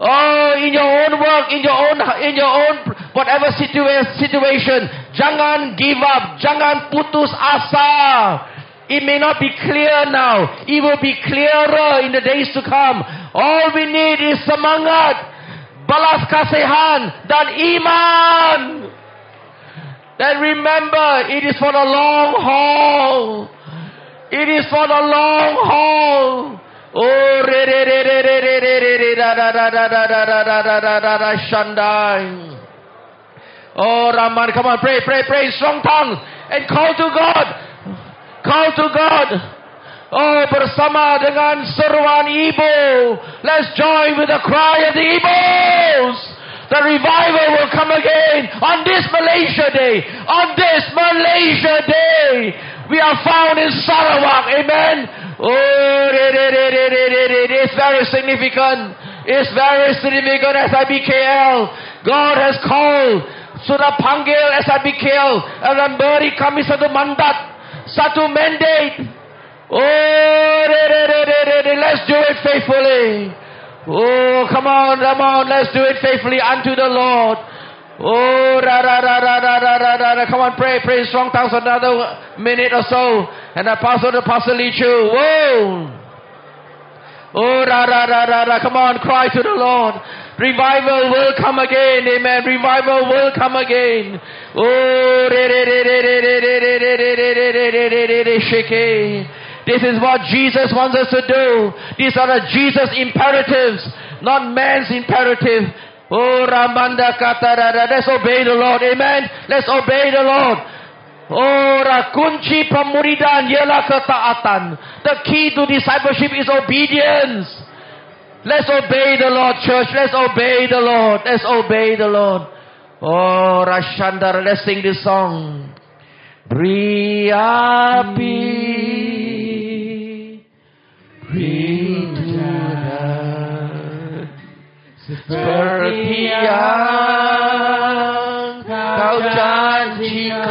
Oh, in your own work, in your own, in your own whatever situa- situation, jangan give up, jangan putus asa. It may not be clear now. It will be clearer in the days to come. All we need is semangat, balas kasihan, dan iman. Then remember, it is for the long haul. It is for the long haul. Oh, re re re re re re re re re da da da da da da da da da da da da shandai. Oh, Raman, come on, pray, pray, pray, strong tongues, and call to God, call to God. Oh, bersama dengan seruan ibu, let's join with the cry of the ibus. The revival will come again on this Malaysia Day. On this Malaysia Day, we are found in Sarawak. Amen. Oh, it's very significant. It's very significant SIBKL. God has called. Sudah panggil SIBKL. Dan beri kami satu mandat. Satu mandate. Oh, let's do it faithfully. Oh, come on, come on, let's do it faithfully unto the Lord. Oh, da da da da da da da da. Come on, pray, pray strong tongues another minute or so. And the pastor, the pastor Lee Chu. Whoa. Oh, da da da da da. Come on, cry to the Lord. Revival will come again. Amen. Revival will come again. Oh, re re re re re re re re re re re re re re re. This is what Jesus wants us to do. These are the Jesus imperatives, not man's imperative. Oh, Ramanda Katarada. Let's obey the Lord. Amen. Let's obey the Lord. Oh, kunci pemuridan ialah ketaatan. The key to discipleship is obedience. Let's obey the Lord, church. Let's obey the Lord. Let's obey the Lord. Oh, Rashandar, let's sing this song. Beri api, beri seperti yang kau janjikan,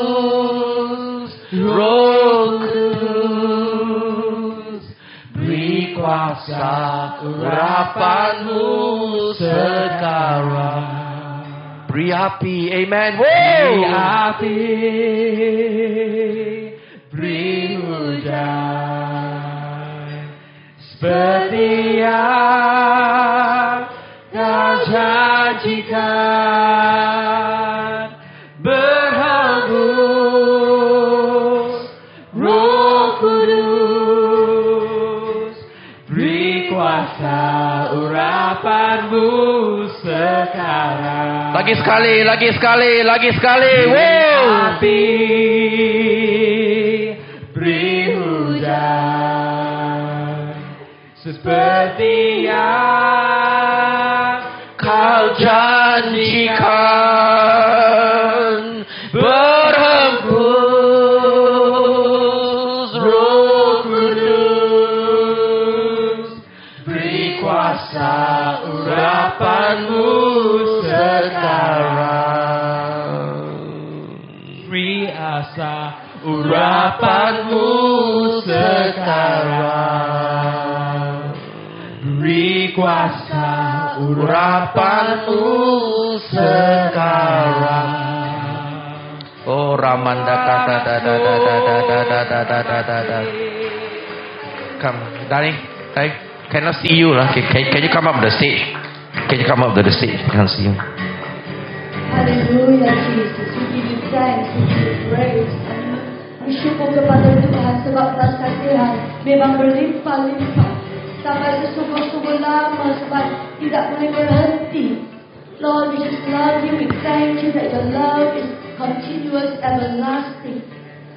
berhembus roh kudus, beri kuasa urapanmu sekarang. Beri api, amen. Beri Wow. api, beri hujan, seperti yang kau janjikan, berhembus roh kudus, beri kuasa urapanmu sekarang. Lagi sekali, lagi sekali, lagi sekali. Wow. Seperti yang Kau janjikan berhembus roh kudus beri kuasa urapanmu sekarang. beri asa urapanmu sekarang kuasa urapanmu sekarang. Oh Ramanda kata da da da da da da da da da da da da. Come, darling, I cannot see you lah. Can, can, can you come up the stage? Can you come up to the stage? I can't see you. Haleluya Jesus, we give you thanks, we give you praise. Bersyukur kepada Tuhan sebab belas kasihan memang berlimpah-limpah sampai sesungguh-sungguh lama sebab tidak boleh berhenti. Lord, we just love you. We thank you that your love is continuous, everlasting.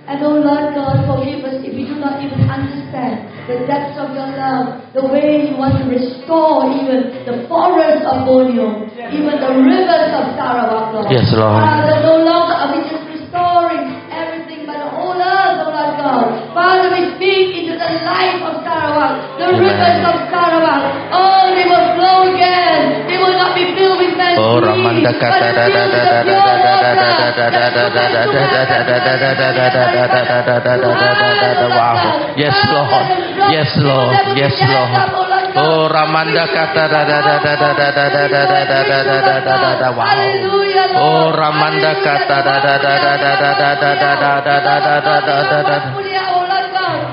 And oh Lord God, forgive us if we do not even understand the depths of your love, the way you want to restore even the forests of Borneo, even the rivers of Sarawak, Lord. Yes, Lord. Father, no longer are we just restoring everything but the whole earth, oh Lord God. Father, we speak into the life of Sarawak, the rivers of Sarawak. Oh, they will flow again. They will not be filled with men's Oh, greed, Ramanda but kata da filled da with da the da pure da da water. da da da da da da da da da da da da da da da da da da da Wow. Yes, Lord. Yes, Lord. Yes, Lord. Oh, Ramanda kata da da da da da da da da da da da da da da da da Wow. Lord. Oh, Ramanda kata da da da da da da da da da da da da da da da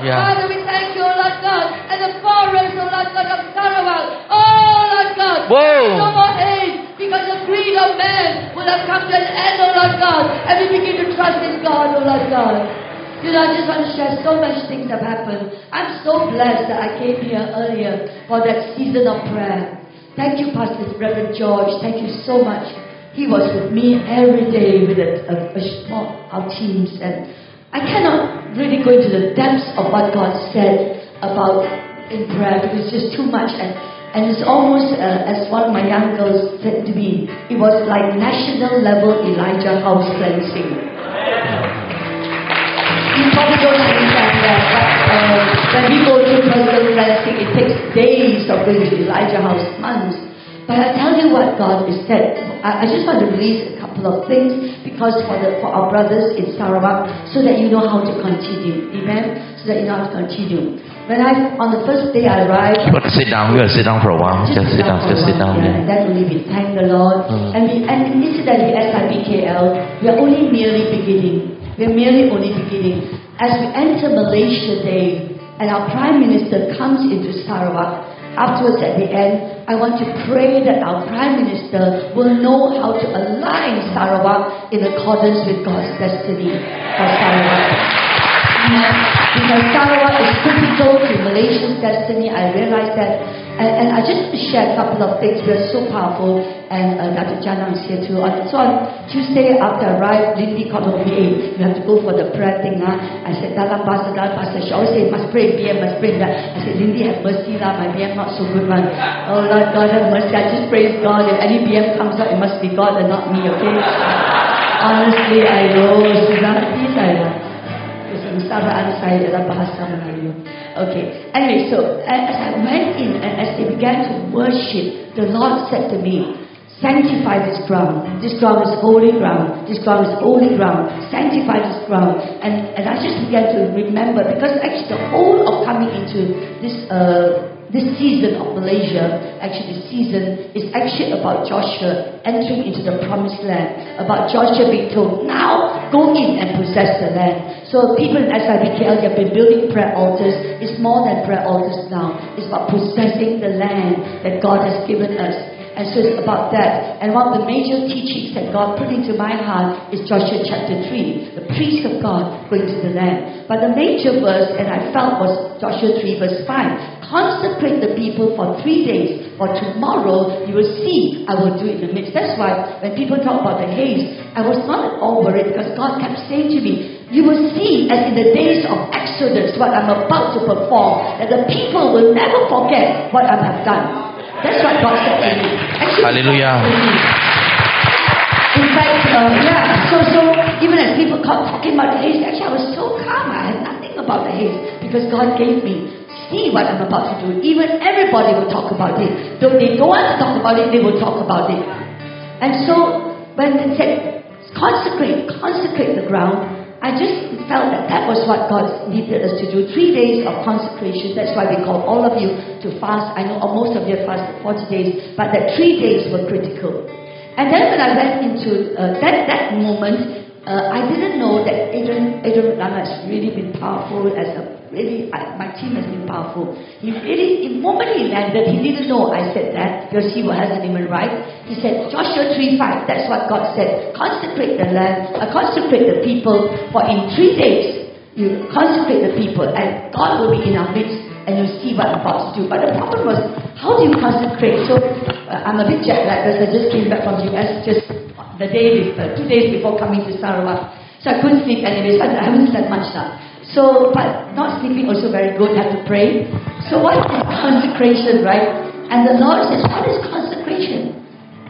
da da. Lord God. Yeah. Father, we thank you, Lord God. And the forest, oh Lord God, of Sarawak. Oh Lord God. Whoa. No more hate because the greed of man will have come to an end, oh Lord God. And we begin to trust in God, oh Lord God. You know, I just want to share so much things have happened. I'm so blessed that I came here earlier for that season of prayer. Thank you, Pastor Reverend George. Thank you so much. He was with me every day with a, a, a small, our teams, and I cannot really go into the depths of what God said about in prayer because it's just too much. And, and it's almost, uh, as one of my young girls said to me, it was like national level Elijah house cleansing. You probably don't understand that, but uh, when we go through personal cleansing, it takes days of going to Elijah house, months. But I tell you what God has said. I, I just want to release couple of things because for the for our brothers in Sarawak, so that you know how to continue. Amen. So that you know how to continue. When I on the first day I arrived, to sit down? To sit down for a while? Just sit down. Just sit down. yeah, Yeah. And then only we thank the Lord. Mm. And we and incidentally, SIBKL, we are only merely beginning. We are merely only beginning. As we enter Malaysia Day, and our Prime Minister comes into Sarawak, afterwards at the end, I want to pray that our Prime Minister will know how to align Sarawak in accordance with God's destiny for Sarawak. Because Sarawak is critical to Malaysia's destiny. I realize that. And, and I just share a couple of things. We're so powerful. And uh, Dr. Janang is here too. So on Tuesday after I arrived, Lindy called me, you have to go for the prayer thing. Huh? I said, dalam bahasa, dalam bahasa. She always say, must pray BM, must pray. I said, Lindy, have mercy lah. My BM not so good one. Oh Lord God, have mercy. I just praise God. If any BM comes out, it must be God and not me, okay? <laughs> Honestly, I know. Sudah hati saya. Kesengsaraan saya Okay. Anyway, so as I went in and as they began to worship, the Lord said to me, Sanctify this ground. This ground is holy ground. This ground is holy ground. Sanctify this ground. And, and I just began to remember because actually the whole of coming into this uh, this season of Malaysia, actually the season is actually about Joshua entering into the promised land. About Joshua being told, now go in and possess the land. So people in SIBKL have been building prayer altars. It's more than prayer altars now. It's about possessing the land that God has given us. And so it's about that. And one of the major teachings that God put into my heart is Joshua chapter 3, the priest of God going to the land. But the major verse, and I felt was Joshua 3 verse 5. Consecrate the people for three days, for tomorrow you will see I will do it in the midst. That's why when people talk about the haze, I was not at all worried because God kept saying to me, you will see as in the days of Exodus what I'm about to perform, that the people will never forget what I have done. That's what God said to me. Actually, Hallelujah. in fact, uh, yeah, so, so even as people kept talking about the haze, actually I was so calm. I had nothing about the haze because God gave me, see what I'm about to do. Even everybody will talk about it. Though they don't want to talk about it, they will talk about it. And so when they said consecrate, consecrate the ground, I just felt that that was what God needed us to do. Three days of consecration. That's why we called all of you to fast. I know most of you fasted 40 days, but that three days were critical. And then when I went into uh, that, that moment, uh, I didn't know that Adrian, Adrian Lama has really been powerful as a really, I, my team has been powerful. He really, the moment he landed, he didn't know I said that because he hasn't even right. He said, Joshua 3 5, that's what God said. Consecrate the land, uh, consecrate the people, for in three days you consecrate the people, and God will be in our midst and you see what I'm about to do. But the problem was, how do you consecrate? So uh, I'm a bit jet lagged because I just came back from the US just the day before, two days before coming to Sarawak. So I couldn't sleep anyway, so I haven't slept much now. So, but not sleeping also very good, have to pray. So what is consecration, right? And the Lord says, what is consecration?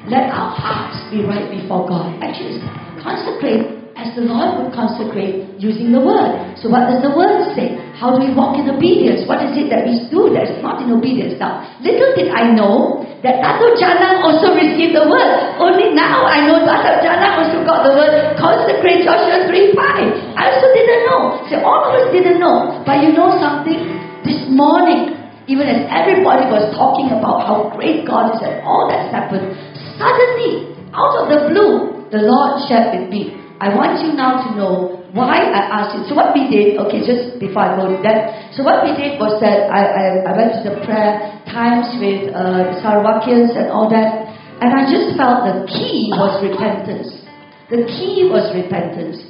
Let our hearts be right before God. Actually, consecrate as the Lord would consecrate using the word. So what does the word say? How do we walk in obedience? What is it that we do that is not in obedience? Now, little did I know that Dato Janang also received the word. Only now I know Dato Janang also got the word, consecrate Joshua 3 5. I also didn't know. So all of us didn't know. But you know something? This morning, even as everybody was talking about how great God is and all that's happened, suddenly, out of the blue, the Lord shared with me I want you now to know why I asked you. So what we did, okay, just before I go to that. So what we did was that I, I, I went to the prayer times with uh, Sarawakians and all that, and I just felt the key was repentance. The key was repentance.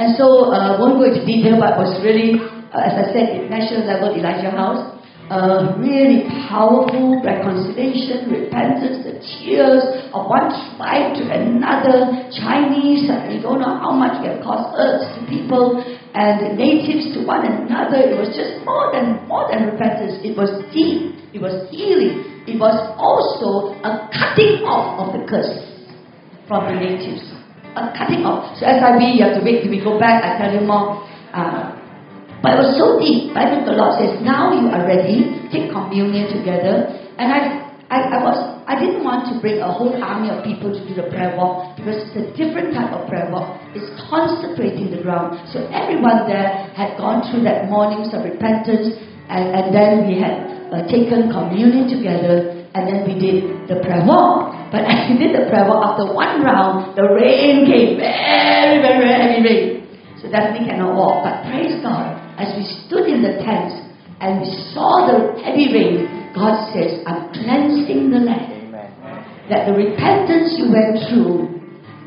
And so uh, won't go into detail, but was really, uh, as I said, national level Elijah House a really powerful reconciliation, repentance, tears of one tribe to another, Chinese, you don't know how much it caused hurts to people, and natives to one another. It was just more than more than repentance. It was deep. It was healing. It was also a cutting off of the curse from the natives. A cutting off. So SIB, you have to wait till we go back. I tell you more. Uh, but it was so deep. Bible the Lord says, now you are ready, take communion together. And I, I, I was, I didn't want to bring a whole army of people to do the prayer walk because it's a different type of prayer walk. It's consecrating the ground. So everyone there had gone through that mornings of repentance, and, and then we had uh, taken communion together, and then we did the prayer walk. But <laughs> as we did the prayer walk, after one round, the rain came, very, very, very heavy rain. So definitely cannot walk. But praise God, as we stood in the tent and we saw the heavy rain, God says, I'm cleansing the land. That the repentance you went through,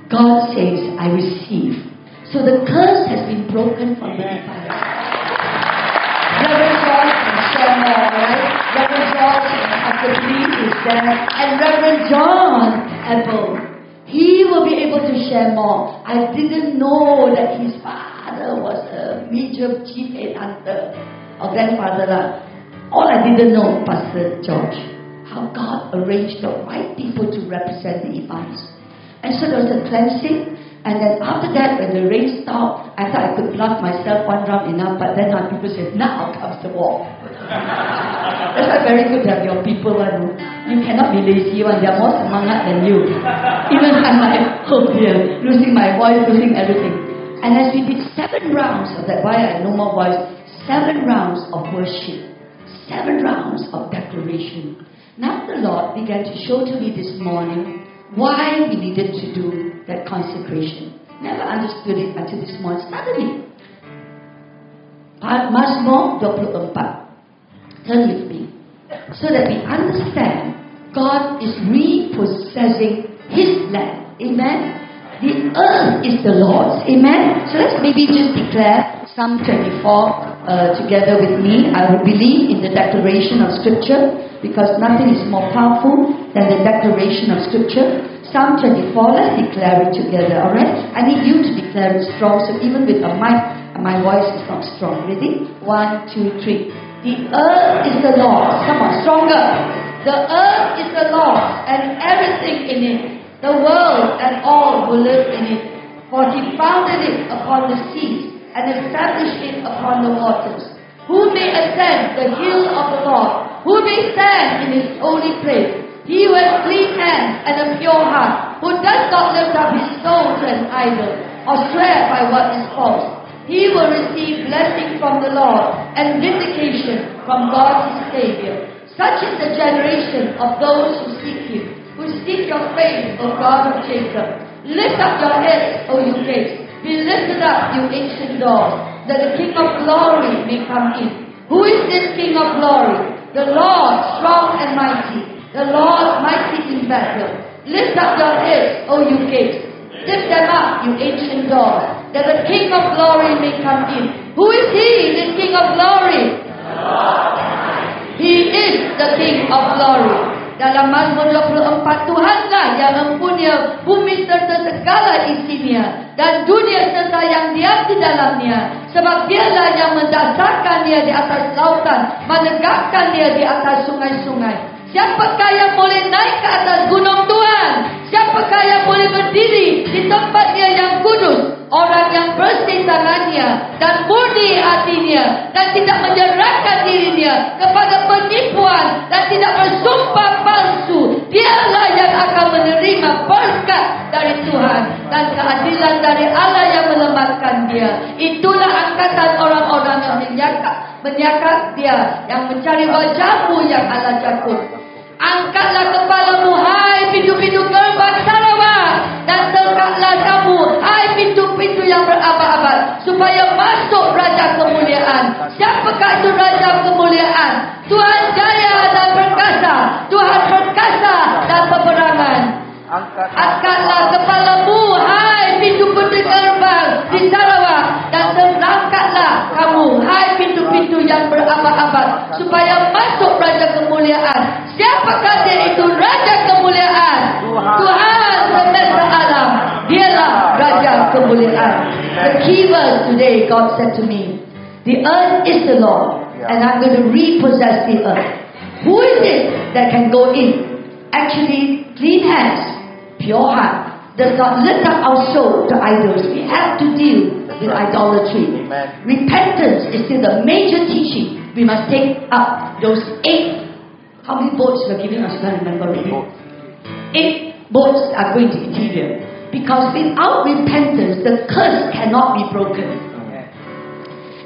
God says, I receive. So the curse has been broken from the entire. Reverend John can share more, right? Reverend John after please is there. And Reverend John Apple, he will be able to share more. I didn't know that his father was a major chief headhunter or grandfather. lah. All I didn't know, Pastor George, how God arranged the right people to represent the Ibans. And so there was a cleansing. And then after that, when the rain stopped, I thought I could bluff myself one round enough. But then our people said, now comes the war. <laughs> That's why very good to have your people. One. You cannot be lazy one. They are more semangat than you. Even <laughs> I'm like, oh dear, losing my voice, losing everything. And as we did seven rounds of that, why I had no more voice, seven rounds of worship, seven rounds of declaration. Now the Lord began to show to me this morning why we needed to do that consecration. Never understood it until this morning. Suddenly, Mazmur 24. Turn with me. So that we understand God is repossessing His land. Amen. The earth is the Lord's. Amen. So let's maybe just declare Psalm 24 uh, together with me. I will believe in the declaration of Scripture because nothing is more powerful than the declaration of Scripture. Psalm 24, let's declare it together, alright? I need you to declare it strong, so even with a mic, my voice is not strong. Ready? One, two, three. The earth is the Lord's. Come on, stronger. The earth is the Lord's and everything in it the world and all who live in it. For he founded it upon the seas and established it upon the waters. Who may ascend the hill of the Lord? Who may stand in his holy place? He who has clean hands and a pure heart, who does not lift up his soul to an idol or swear by what is false. He will receive blessing from the Lord and vindication from God his Savior. Such is the generation of those who seek him who seek your face, O God of Jacob. Lift up your heads, O you gates. Be lifted up, you ancient doors, that the King of glory may come in. Who is this King of glory? The Lord, strong and mighty. The Lord, mighty in battle. Lift up your heads, O you gates. Lift them up, you ancient doors, that the King of glory may come in. Who is he, this King of glory? He is the King of glory. Dalam Mazmur 24, Tuhanlah yang mempunyai bumi serta segala isinya dan dunia serta yang diam di dalamnya. Sebab dialah yang mendasarkan dia di atas lautan, menegakkan dia di atas sungai-sungai. Siapakah yang boleh naik ke atas gunung Tuhan? Siapakah yang boleh berdiri di tempatnya yang kudus? Orang tangannya dan murni hatinya dan tidak menyerahkan dirinya kepada penipuan dan tidak bersumpah palsu. Dialah yang akan menerima berkat dari Tuhan dan keadilan dari Allah yang melembatkan dia. Itulah angkatan orang-orang yang menyakat, menyakat dia yang mencari wajahmu yang Allah jatuh. Angkatlah kepalamu hai pintu-pintu gerbang Sarawak dan tegaklah kamu hai pintu-pintu yang berabad-abad supaya masuk raja kemuliaan. Siapakah itu raja kemuliaan? Tuhan jaya dan perkasa, Tuhan perkasa dan peperangan. Angkatlah kepalamu hai pintu-pintu gerbang di Sarawak dan terangkatlah kamu hai pintu-pintu yang berabad-abad supaya masuk raja kemuliaan. Siapakah dia itu raja kemuliaan? Kemuliaan. The key verse today God said to me, the earth is the Lord and I'm going to repossess the earth. Who is it that can go in? Actually, clean hands, pure heart, does not lift up our soul to idols. We have to deal with idolatry. Amen. Repentance is still the major teaching. We must take up those eight. How many boats we're giving us? I can't remember. Eight boats are going to Ethiopia. Because without repentance, the curse cannot be broken.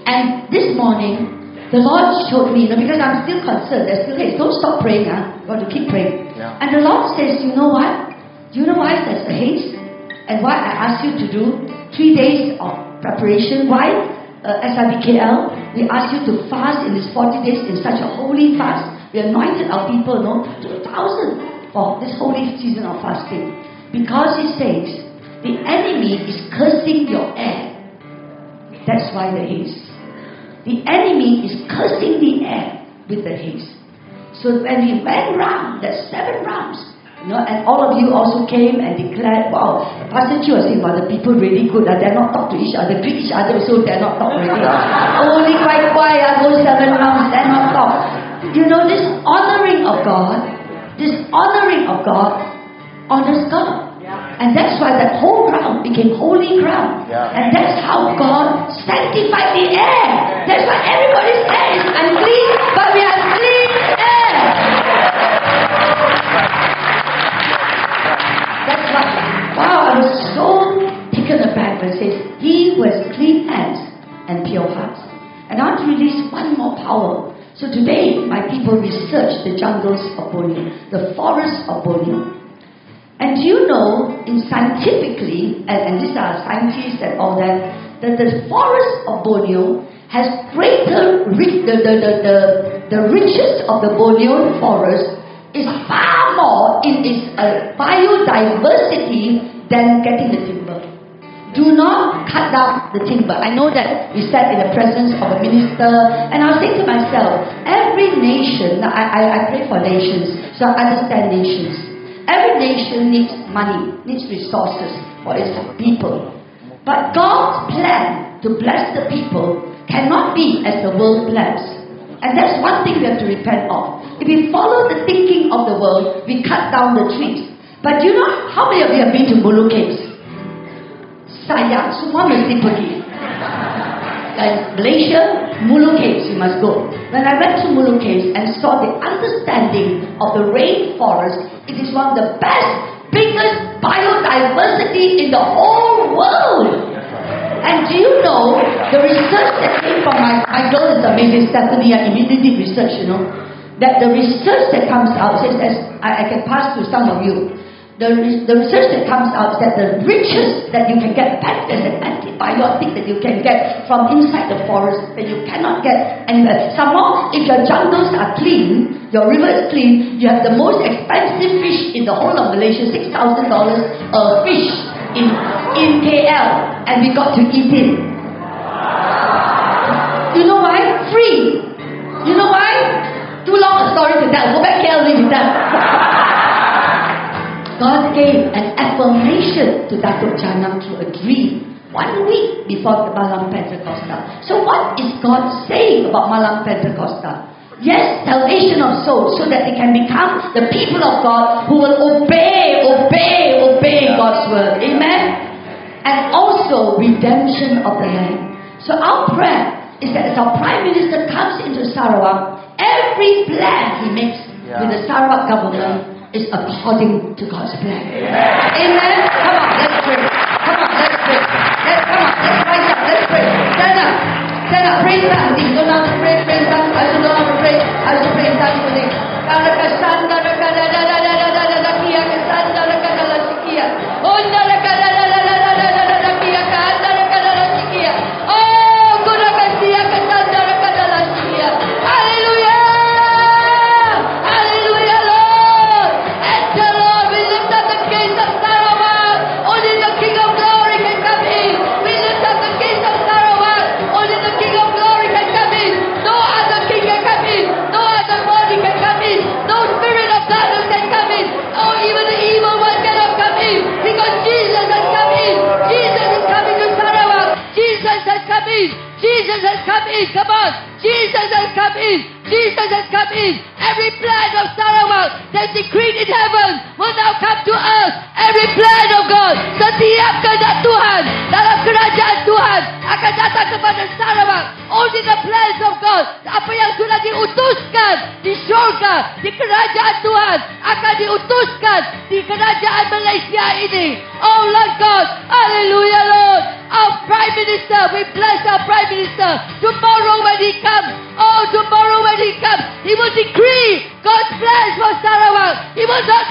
And this morning, the Lord showed me, you know, because I'm still concerned, there's still haze. Don't stop praying, huh? Got to keep praying. Yeah. And the Lord says, you know what? Do you know why there's a haze? And why I asked you to do three days of preparation. Why? Uh, SIBKL, we asked you to fast in these 40 days in such a holy fast. We anointed our people, no, to a thousand for this holy season of fasting. Because he says, the enemy is cursing your air. That's why the haze. The enemy is cursing the air with the haze. So when we went round, there's seven rounds. You know, and all of you also came and declared, wow, Pastor Chew was saying, well, the people really good. Uh, they're not talk to each other, greet each other, so they're not talk really. <laughs> Only quite quiet, go seven rounds, they're not talk. You know, this honoring of God, this honoring of God honors God. And that's why that whole ground became holy ground. Yeah. And that's how God sanctified the air. That's why everybody's air is unclean, but we have clean air. That's why, wow, I was so taken aback when it says, He was clean hands and pure hearts. And I want to release one more power. So today, my people research the jungles of Borneo, the forests of Borneo. And do you know, in scientifically, and, these are scientists and all that, that the forest of Borneo has greater, the, the, the, the, the richest of the Borneo forest is far more in its uh, biodiversity than getting the timber. Do not cut down the timber. I know that we sat in the presence of a minister, and I was saying to myself, every nation, I, I, I pray for nations, so I understand nations. Every nation needs money, needs resources for its people. But God's plan to bless the people cannot be as the world plans. And that's one thing we have to repent of. If we follow the thinking of the world, we cut down the trees. But you know, how many of you have been to Mulu Caves? Sayang, semua mesti pergi. And Malaysia, Mulu Caves, you must go. When I went to Mulu Caves and saw the understanding of the rainforest, it is one of the best, biggest biodiversity in the whole world. And do you know the research that came from my, my girl is amazing, Stephanie, I immediately research, you know, that the research that comes out says, as I, I can pass to some of you, the, the research that comes out is that the richest that you can get, back, there's an antibiotic that you can get from inside the forest that you cannot get anywhere. Some more, if your jungles are clean, your river is clean, you have the most expensive fish in the whole of Malaysia, $6,000 a fish in, in KL, and we got to eat it. You know why? Free. You know why? Too long a story to tell. Go back KL live with them. <laughs> God gave an affirmation to Datuk Janam through a dream one week before the Malam Pentecostal. So what is God saying about Malam Pentecostal? Yes, salvation of souls so that they can become the people of God who will obey, obey, obey God's word. Amen? And also redemption of the land. So our prayer is that as our Prime Minister comes into Sarawak, every plan he makes with the Sarawak government is according to God's plan. Amen? Come on, let's pray. Come on, let's pray. Let's come on, let's rise up, let's pray. Stand up. Stand up, praise God. If you don't know to pray, praise God. I don't know how to pray. I will praise God today. Of Sarawak that's decreed in heaven will now come to earth. Every plan of God, setiap kehendak Tuhan dalam kerajaan Tuhan akan datang kepada Sarawak. Only the plans of God, apa yang sudah diutuskan di syurga, di kerajaan Tuhan akan diutuskan di kerajaan Malaysia ini. Oh Lord God, hallelujah Lord. Our Prime Minister, we bless our Prime Minister. Tomorrow when he comes, oh tomorrow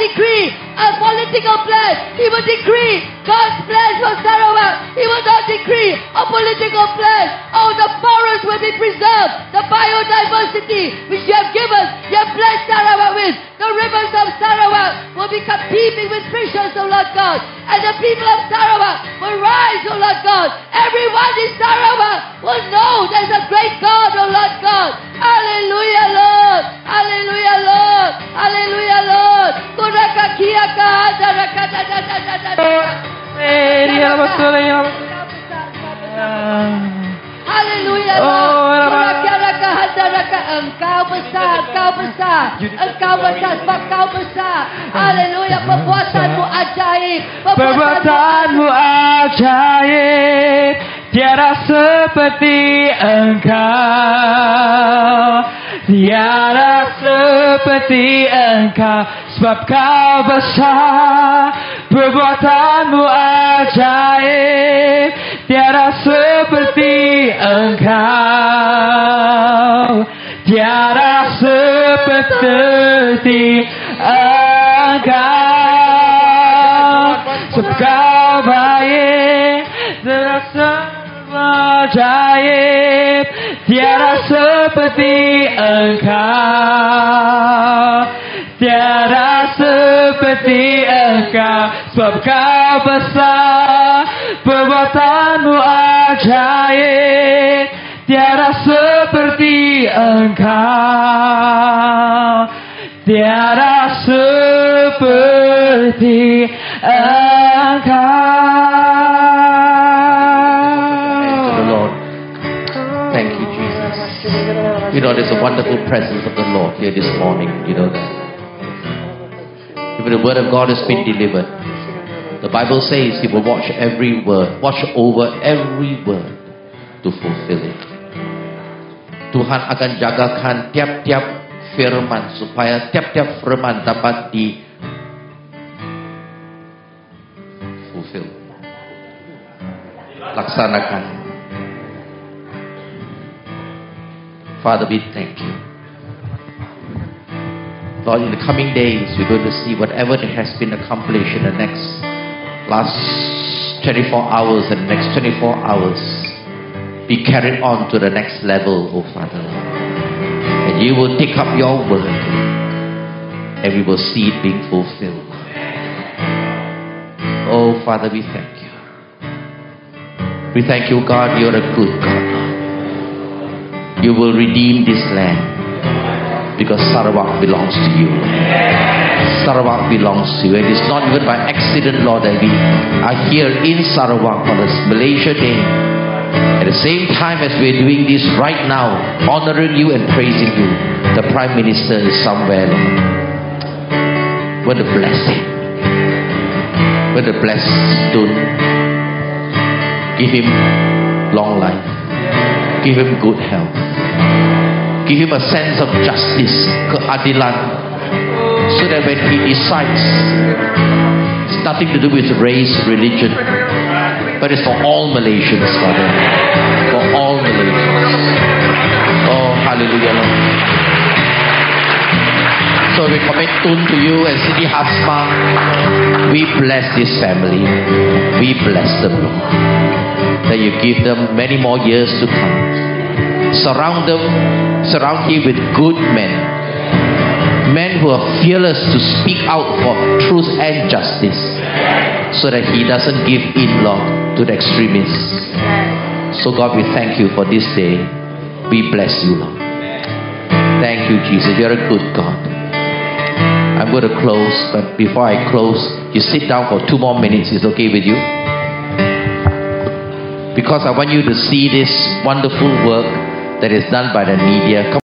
decree a political plan. He will decree God's plans for Sarawak. He will not decree a political plan. Oh, the forests will be preserved. The biodiversity which you have given, you have blessed Sarawak with. The rivers of Sarawak will become teeming with fishes, oh Lord God. And the people of Sarawak will rise, oh Lord God. Everyone in Sarawak will know there's a great God, oh Lord God. Hallelujah, Lord. Hallelujah, Lord. Hallelujah, Lord. Kuraka Eh, ah. Aleluia, oh, Engkau besar, engkau besar. Engkau besar sebab kau besar. Aleluia, perbuatanmu ajaib. Perbuatanmu ajaib. Tiada seperti engkau. Tiada seperti engkau. Sebab kau besar Perbuatanmu ajaib. Tiada seperti engkau. Tiada seperti engkau. Sebab kau baik Terasa ajaib. Tiada seperti engkau. Tiada seperti engkau Sebab kau besar Perbuatanmu ajaib Tiada seperti engkau Tiada seperti the Lord. Thank you, Jesus. You know, there's a wonderful presence of the Lord here this morning. You know that. Even the word of God has been delivered. The Bible says He will watch every word, watch over every word to fulfill it. Tuhan akan jagakan tiap-tiap firman supaya tiap-tiap firman dapat di fulfill. Laksanakan. Father, we thank you. Lord, in the coming days, we're going to see whatever that has been accomplished in the next last 24 hours and next 24 hours be carried on to the next level, oh Father. And you will take up your word and we will see it being fulfilled. Oh Father, we thank you. We thank you, God, you're a good God. You will redeem this land. Because Sarawak belongs to you. Sarawak belongs to you. It is not even by accident, Lord, that we are here in Sarawak on this Malaysia Day. At the same time as we're doing this right now, honoring you and praising you, the Prime Minister is somewhere, Lord. What a blessing. What a blessed Tun. Give him long life. Give him good health. Give him a sense of justice, keadilan, so that when he decides, it's nothing to do with race, religion, but it's for all Malaysians, Father. For all Malaysians. Oh, hallelujah, Lord. So we commit Tun to you and Siti Hasmah. We bless this family. We bless them, Lord. That you give them many more years to come. Surround them, surround him with good men. Men who are fearless to speak out for truth and justice. So that he doesn't give in, Lord, to the extremists. So, God, we thank you for this day. We bless you, Lord. Thank you, Jesus. You're a good God. I'm going to close, but before I close, you sit down for two more minutes. Is okay with you? Because I want you to see this wonderful work that is done by the media.